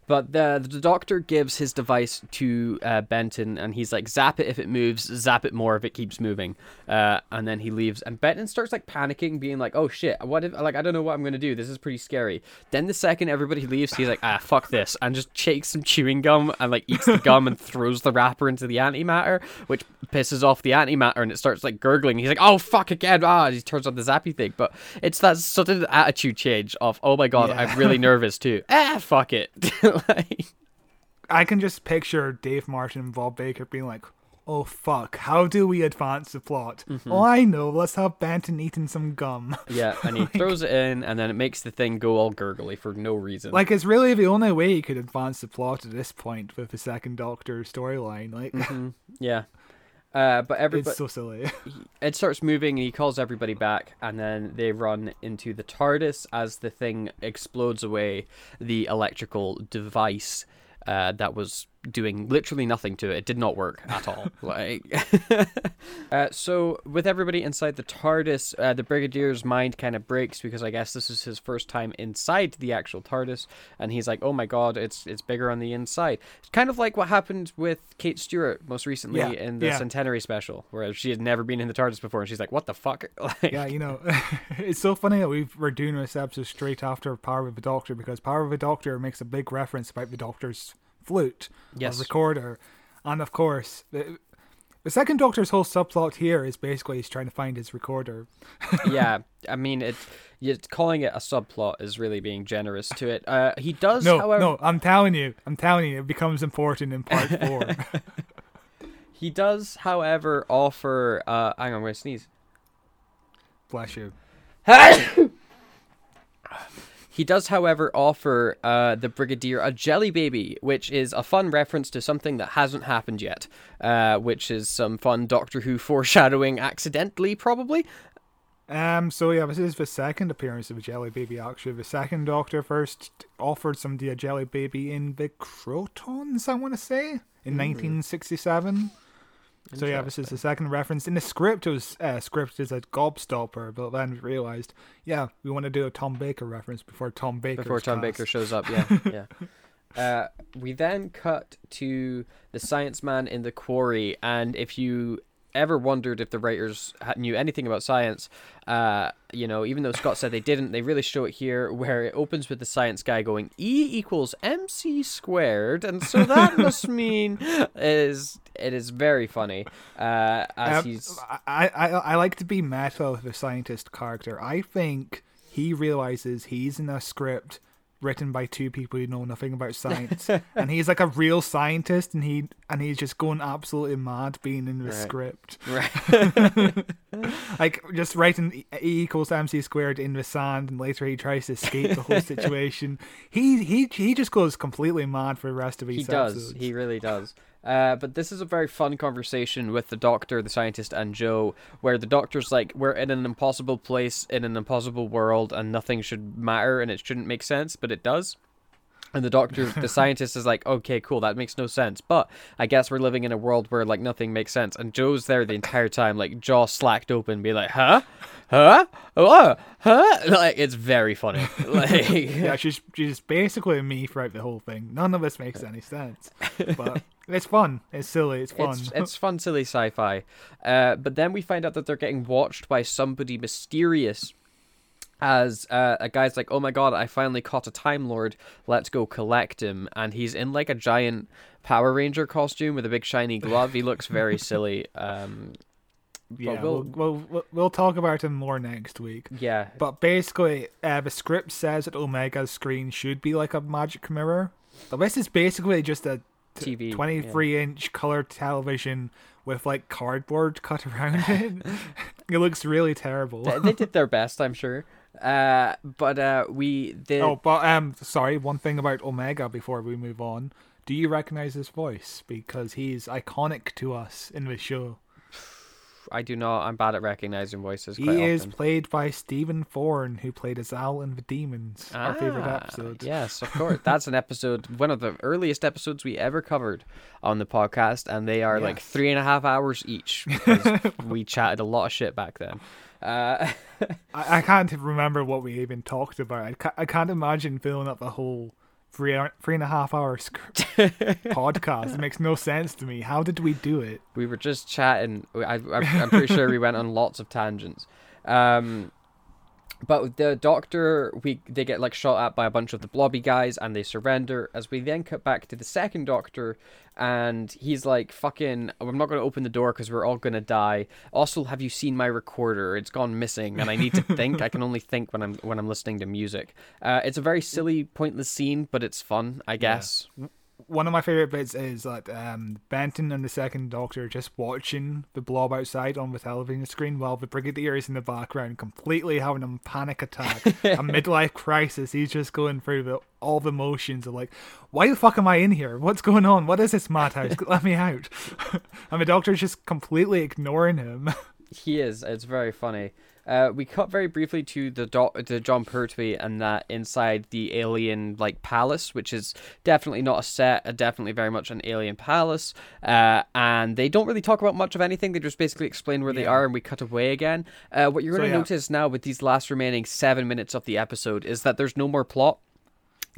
but the the doctor gives his device to uh, Benton, and he's like, "Zap it if it moves. Zap it more if it keeps moving." Uh, and then he leaves, and Benton starts like panicking, being like, "Oh shit! What if like I don't know what I'm gonna do? This is pretty scary." Then the second everybody leaves, he's like, "Ah, fuck this!" and just shakes some chewing gum and like eats the gum and throws the wrapper into the antimatter, which pisses off the antimatter, and it starts like gurgling. He's like, "Oh fuck again!" Ah, he turns on the zappy thing, but it's that sudden attitude change of, "Oh my god, Yeah. I'm really nervous too." Ah, fuck it. like, I can just picture Dave Martin and Bob Baker being like, "Oh fuck, how do we advance the plot? Mm-hmm. Oh, I know. Let's have Benton eating some gum." yeah, and he throws it in, and then it makes the thing go all gurgly for no reason. Like it's really the only way you could advance the plot at this point with the second Doctor storyline. Like yeah. Uh, but everybody, it's so silly. it starts moving and he calls everybody back and then they run into the TARDIS as the thing explodes away the electrical device uh, that was doing literally nothing to it. It did not work at all. like, uh, so with everybody inside the TARDIS, uh, the Brigadier's mind kind of breaks because I guess this is his first time inside the actual TARDIS, and he's like, "Oh my god, it's it's bigger on the inside." It's kind of like what happened with Kate Stewart most recently Yeah, in the yeah. Centenary special, where she had never been in the TARDIS before, and she's like, "What the fuck?" like, yeah, you know, it's so funny that we we're doing this episode straight after Power of the Doctor because Power of the Doctor makes a big reference about the Doctor's flute Yes. or recorder, and of course the. The second Doctor's whole subplot here is basically he's trying to find his recorder. yeah, I mean, it. Yeah, calling it a subplot is really being generous to it. Uh, he does, No, however, no, I'm telling you, I'm telling you, it becomes important in part four. he does, however, offer. Uh, hang on, I'm gonna sneeze. Bless you. He does, however, offer uh, the Brigadier a jelly baby, which is a fun reference to something that hasn't happened yet, uh, which is some fun Doctor Who foreshadowing accidentally, probably. Um. So yeah, this is the second appearance of a jelly baby. Actually, the second Doctor first offered somebody a jelly baby in the Krotons. I want to say in 1967. So yeah, this is the second reference. In the script, it was uh, scripted as a gobstopper, but then we realized, yeah, we want to do a Tom Baker reference before Tom Baker. before Tom Baker shows up. Yeah, yeah. Uh, we then cut to the science man in the quarry, and if you ever wondered if the writers knew anything about science, uh, you know, even though Scott said they didn't, they really show it here, where it opens with the science guy going E equals mc squared, and so that must mean is it is very funny. Uh, as Um, he's I, I I like to be meta with the scientist character. I think he realizes he's in a script written by two people who know nothing about science, and he's like a real scientist, and he and he's just going absolutely mad being in the Right. script, right. like just writing E E equals mc squared in the sand, and later he tries to escape the whole situation. he he he just goes completely mad for the rest of his. he does he really does uh, but this is a very fun conversation with the doctor the scientist and jo where the doctor's like we're in an impossible place in an impossible world and nothing should matter and it shouldn't make sense but it does. And the doctor the scientist is like okay cool that makes no sense but i guess we're living in a world where like nothing makes sense. And jo's there the entire time like jaw slacked open be like huh? Huh? Oh huh? Like it's very funny. Like yeah, she's she's basically me throughout the whole thing. None of this makes any sense, but it's fun. It's silly. It's fun. It's, it's fun, silly sci-fi. Uh, but then we find out that they're getting watched by somebody mysterious. As uh, a guy's like, oh my god, I finally caught a Time Lord. Let's go collect him. And he's in like a giant Power Ranger costume with a big shiny glove. He looks very silly. Um, yeah, we'll- we'll, we'll we'll talk about him more next week. yeah, But basically, uh, the script says that Omega's screen should be like a magic mirror. But this is basically just a TV, yeah. 23 inch color television with like cardboard cut around it. it looks really terrible. they, they did their best, I'm sure. Uh, but uh, we did. Oh, but um, sorry. One thing about Omega before we move on. Do you recognize his voice? Because he's iconic to us in the show. I do not. I'm bad at recognizing voices. He is often. played by Stephen Thorne, who played Azal in The Demons, our favorite Ah, episode. Yes, of course. That's an episode, one of the earliest episodes we ever covered on the podcast, and they are like three and a half hours each because we chatted a lot of shit back then. Uh, I, I can't remember what we even talked about. I, ca- I can't imagine filling up a whole three three and a half hour sc- podcast. It makes no sense to me. How did we do it? we were just chatting. I, I'm pretty sure we went on lots of tangents. Um, but the doctor, we they get like shot at by a bunch of the blobby guys, and they surrender. As we then cut back to the second doctor, and he's like, "Fucking, I'm not going to open the door because we're all going to die." Also, have you seen my recorder? It's gone missing, and I need to think. I can only think when I'm when I'm listening to music. Uh, it's a very silly, pointless scene, but it's fun, I guess. One of my favorite bits is that um, Benton and the second Doctor are just watching the blob outside on the television screen while the Brigadier is in the background, completely having a panic attack, a midlife crisis. He's just going through the, all the motions of like, why the fuck am I in here? What's going on? What is this madhouse? Let me out! and the Doctor's just completely ignoring him. He is. It's very funny. Uh, we cut very briefly to the do- to Jon Pertwee and that inside the alien like palace, which is definitely not a set, uh, definitely very much an alien palace. Uh, and they don't really talk about much of anything. They just basically explain where they are, and we cut away again. Uh, what you're So, going to yeah. notice now with these last remaining seven minutes of the episode is that there's no more plot.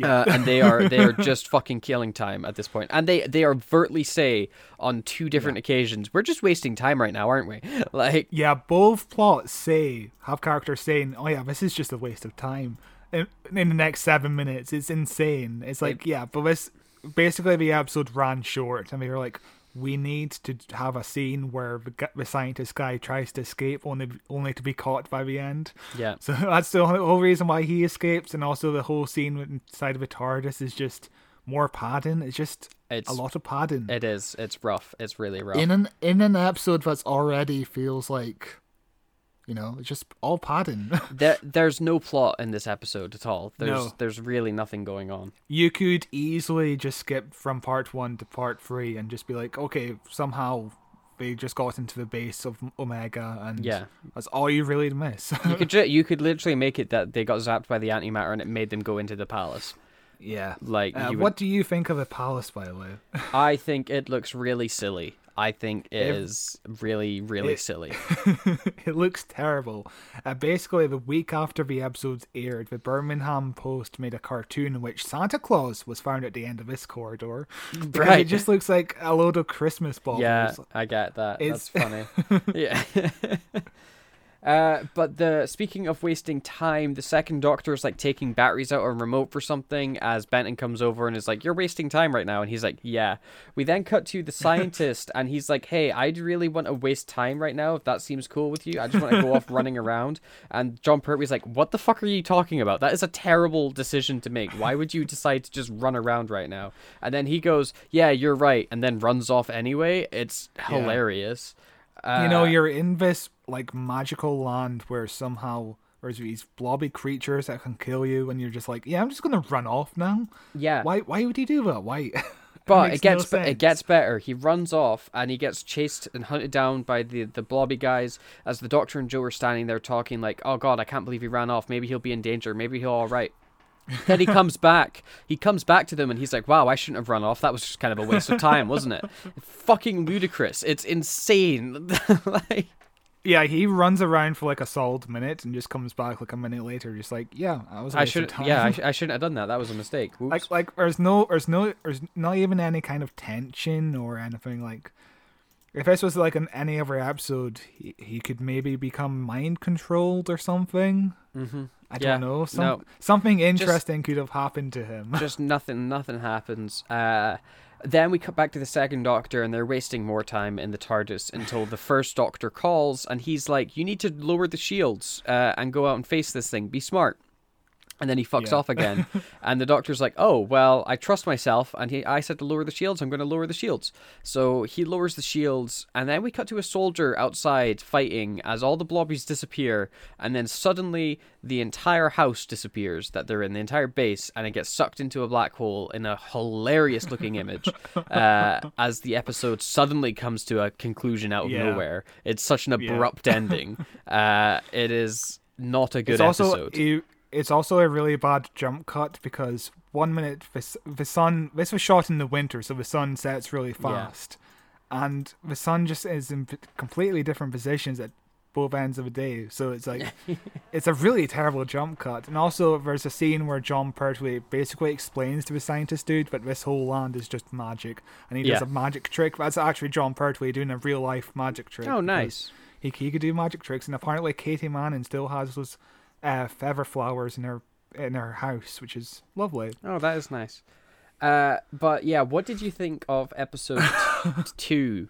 Uh, and they are they are just fucking killing time at this point. and they they overtly say on two different occasions, "We're just wasting time right now, aren't we?" Like, Yeah, both plots say have characters saying, "Oh yeah, this is just a waste of time." In, in the next seven minutes, it's insane. It's like, yeah, but this basically the episode ran short, and they were like, "We need to have a scene where the, the scientist guy tries to escape, only only to be caught by the end." yeah. So that's the whole whole reason why he escapes, and also the whole scene inside of the TARDIS is just more padding. It's just It's- a lot of padding. It is. It's rough. It's really rough. in an in an episode that's already feels like You know, it's just all padding. There, there's no plot in this episode at all. There's No. there's really nothing going on. you could easily just skip from part one to part three and just be like, okay, somehow they just got into the base of Omega, and Yeah. that's all you really miss. You could ju- you could literally make it that they got zapped by the antimatter and it made them go into the palace. yeah. Like Uh, would- what do you think of the palace, by the way? I think it looks really silly. I think it is really really it- silly. it looks terrible. Uh, basically, the week after the episodes aired, the Birmingham Post made a cartoon in which Santa Claus was found at the end of this corridor. Right. It just looks like a load of Christmas balls. Yeah, I get that. It's- That's funny. yeah. Uh, but the speaking of wasting time, the second Doctor is like taking batteries out of a remote for something as Benton comes over and is like, "You're wasting time right now," and he's like, "Yeah." We then cut to the scientist and he's like, "Hey, I'd really want to waste time right now if that seems cool with you. I just want to go off running around." And Jon Pertwee's like, "What the fuck are you talking about? That is a terrible decision to make. Why would you decide to just run around right now?" And then he goes, "Yeah, you're right," and then runs off anyway. It's hilarious. You know, Uh, you're in this like magical land where somehow there's these blobby creatures that can kill you, and you're just like, yeah, I'm just gonna run off now. Yeah. Why? Why would he do that? Why? But makes it gets no be- it gets better. He runs off and he gets chased and hunted down by the the blobby guys as the doctor and Jo are standing there talking like, "Oh God, I can't believe he ran off. Maybe he'll be in danger. Maybe he'll all right." Then he comes back. He comes back to them and he's like, "Wow, I shouldn't have run off. That was just kind of a waste of time, wasn't it? Fucking ludicrous. It's insane." like, Yeah, he runs around for like a solid minute and just comes back like a minute later, just like, yeah, I was. a I should time. yeah, I, sh- I shouldn't have done that. That was a mistake. Whoops. like like there's no there's no there's not even any kind of tension or anything like. If this was like an any other episode, he, he could maybe become mind controlled or something. Mm-hmm. I Yeah, don't know. Some, no. Something interesting could have happened to him. just nothing nothing happens uh then we cut back to the second doctor and they're wasting more time in the TARDIS until the first doctor calls and he's like you need to lower the shields uh, and go out and face this thing be smart and then he fucks Yeah. off again and the doctor's like oh well i trust myself and he i said to lower the shields i'm going to lower the shields so he lowers the shields and then we cut to a soldier outside fighting as all the blobbies disappear and then suddenly the entire house disappears that they're in the entire base and it gets sucked into a black hole in a hilarious looking image uh, as the episode suddenly comes to a conclusion out of Yeah. nowhere it's such an Yeah. abrupt ending uh, it is not a good it's also episode a, it's also a really bad jump cut because one minute the, the sun this was shot in the winter so the sun sets really fast. And the sun just is in completely different positions at both ends of the day. So it's like it's a really terrible jump cut. And also there's a scene where jon pertwee basically explains to the scientist dude that this whole land is just magic. And he does a magic trick. That's actually jon pertwee doing a real life magic trick Oh, nice. he, he could do magic tricks, and apparently Katy Manning still has those uh, feather flowers in her in her house, which is lovely. Oh, that is nice. Uh, but yeah, what did you think of episode two?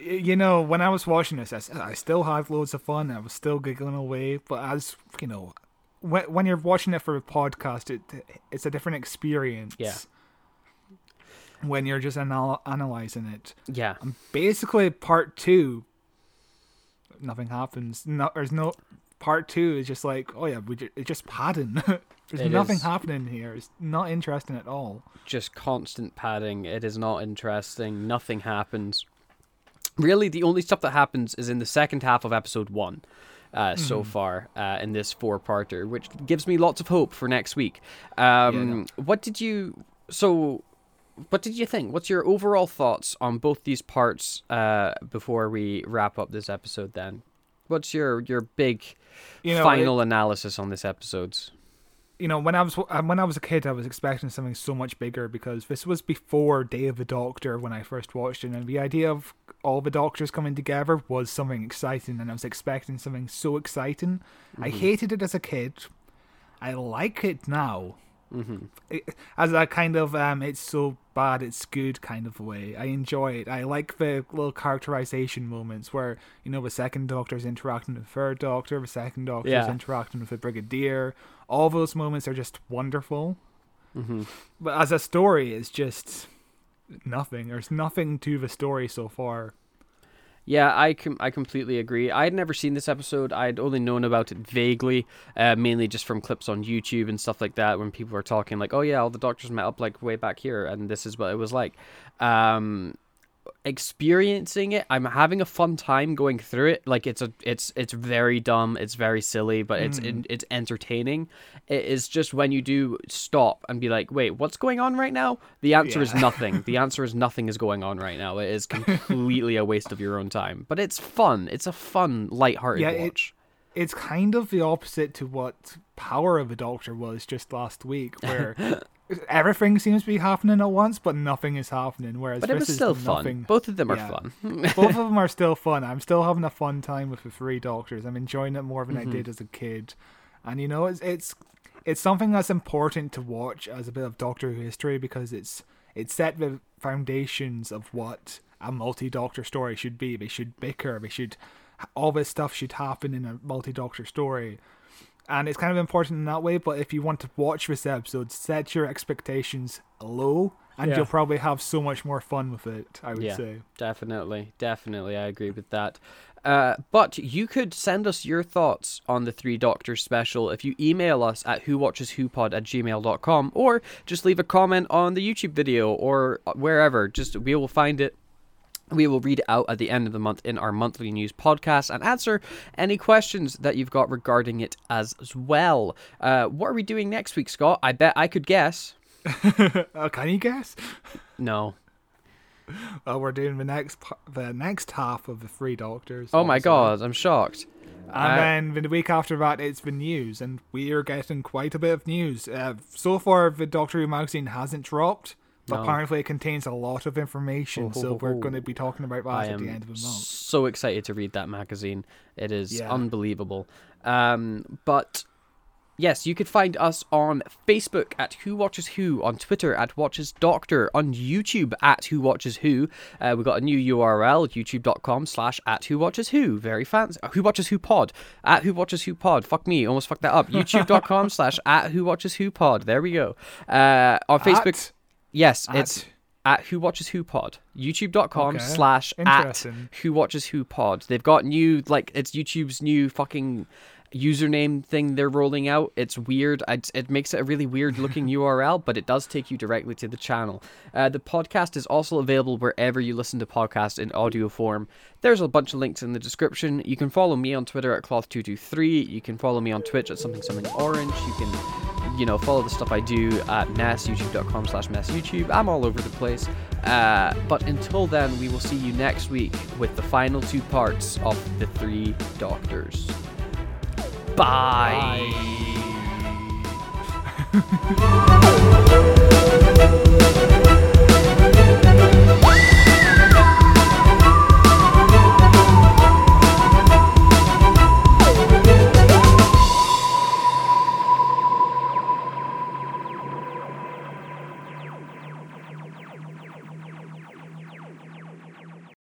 You know, when I was watching this, I still had loads of fun. I was still giggling away, but as you know, when when you're watching it for a podcast, it it's a different experience. Yeah. When you're just anal- analyzing it, Yeah, and basically part two, nothing happens. No, there's no part two. Is just like, oh yeah, we ju- it's just padding. there's It nothing is. happening here. It's not interesting at all. just constant padding. It is not interesting. Nothing happens. Really, the only stuff that happens is in the second half of episode one. Uh, so far uh, in this four-parter, which gives me lots of hope for next week. Um, What did you? So, what did you think? What's your overall thoughts on both these parts uh, before we wrap up this episode? Then, what's your your big You know, final analysis on this episodes? you know, when I was uh, when I was a kid, I was expecting something so much bigger because this was before Day of the Doctor when I first watched it, and the idea of all the Doctors coming together was something exciting, and I was expecting something so exciting. I hated it as a kid. I like it now. Mm-hmm. as a kind of um, it's so bad it's good kind of way. I enjoy it. I like the little characterization moments where you know the second Doctor's interacting with the third Doctor, the second Doctor's Yeah. interacting with the Brigadier. All those moments are just wonderful. But as a story, it's just nothing. There's nothing to the story so far. Yeah, I com- I completely agree. I had never seen this episode. I'd only known about it vaguely, uh, mainly just from clips on YouTube and stuff like that. When people were talking like, "Oh yeah, all the doctors met up like way back here, and this is what it was like." Um, experiencing it i'm having a fun time going through it. Like it's a it's it's very dumb it's very silly but it's Mm. it's entertaining. It is just when you do stop and be like wait what's going on right now? The answer is nothing. The answer is nothing is going on right now. It is completely a waste of your own time. But it's fun. It's a fun light-hearted Yeah, it- watch. It's kind of the opposite to what Power of a Doctor was just last week, where everything seems to be happening at once, but nothing is happening. Whereas but it this was is still fun nothing. both of them are Yeah. fun Both of them are still fun. I'm still having a fun time with the three Doctors. I'm enjoying it more than Mm-hmm. I did as a kid, and you know, it's it's it's something that's important to watch as a bit of Doctor Who history because it's it set the foundations of what a multi-Doctor story should be. They should bicker. They should all this stuff should happen in a multi-Doctor story. And it's kind of important in that way, but if you want to watch this episode, set your expectations low, and Yeah. you'll probably have so much more fun with it. I would yeah, say. definitely, definitely, I agree with that. Uh, but you could send us your thoughts on the Three Doctors special if you email us at whowatcheswhopod at gmail.com or just leave a comment on the YouTube video or wherever. Just we will find it. We will read it out at the end of the month in our monthly news podcast and answer any questions that you've got regarding it as, well. Uh, what are we doing next week, Scott? I bet I could guess. Uh, can you guess? No. Well, we're doing the next the next half of the Three Doctors. Oh my god, I'm shocked. And Uh, then the week after that, it's the news, and we are getting quite a bit of news. Uh, so far, the Doctor Who magazine hasn't dropped, No. apparently it contains a lot of information. Oh, so ho, we're ho. going to be talking about that at the end of the month. so excited to read that magazine. It is Yeah. unbelievable. Um, but yes, you could find us on Facebook at Who Watches Who, on Twitter at Watches Doctor, on YouTube at Who Watches Who. Uh, we've got a new URL, youtube.com slash at Who Watches Who. Very fancy. Who Watches Who Pod. At Who Watches Who Pod. Fuck me, almost fucked that up. youtube.com slash at Who Watches Who Pod. There we go. Uh, on Facebook. At- yes, at- it's at Who Watches Who Pod. YouTube.com Okay. slash at Who Watches Who Pod. They've got new like it's YouTube's new fucking username thing they're rolling out. It's weird. It, it makes it a really weird looking URL, but it does take you directly to the channel. Uh, the podcast is also available wherever you listen to podcasts in audio form. There's a bunch of links in the description. You can follow me on Twitter at cloth223. You can follow me on Twitch at something something orange. You can you know, follow the stuff I do at Ness, youtube.com slash Ness YouTube. I'm all over the place. Uh, but until then, we will see you next week with the final two parts of The Three Doctors. Bye. Bye.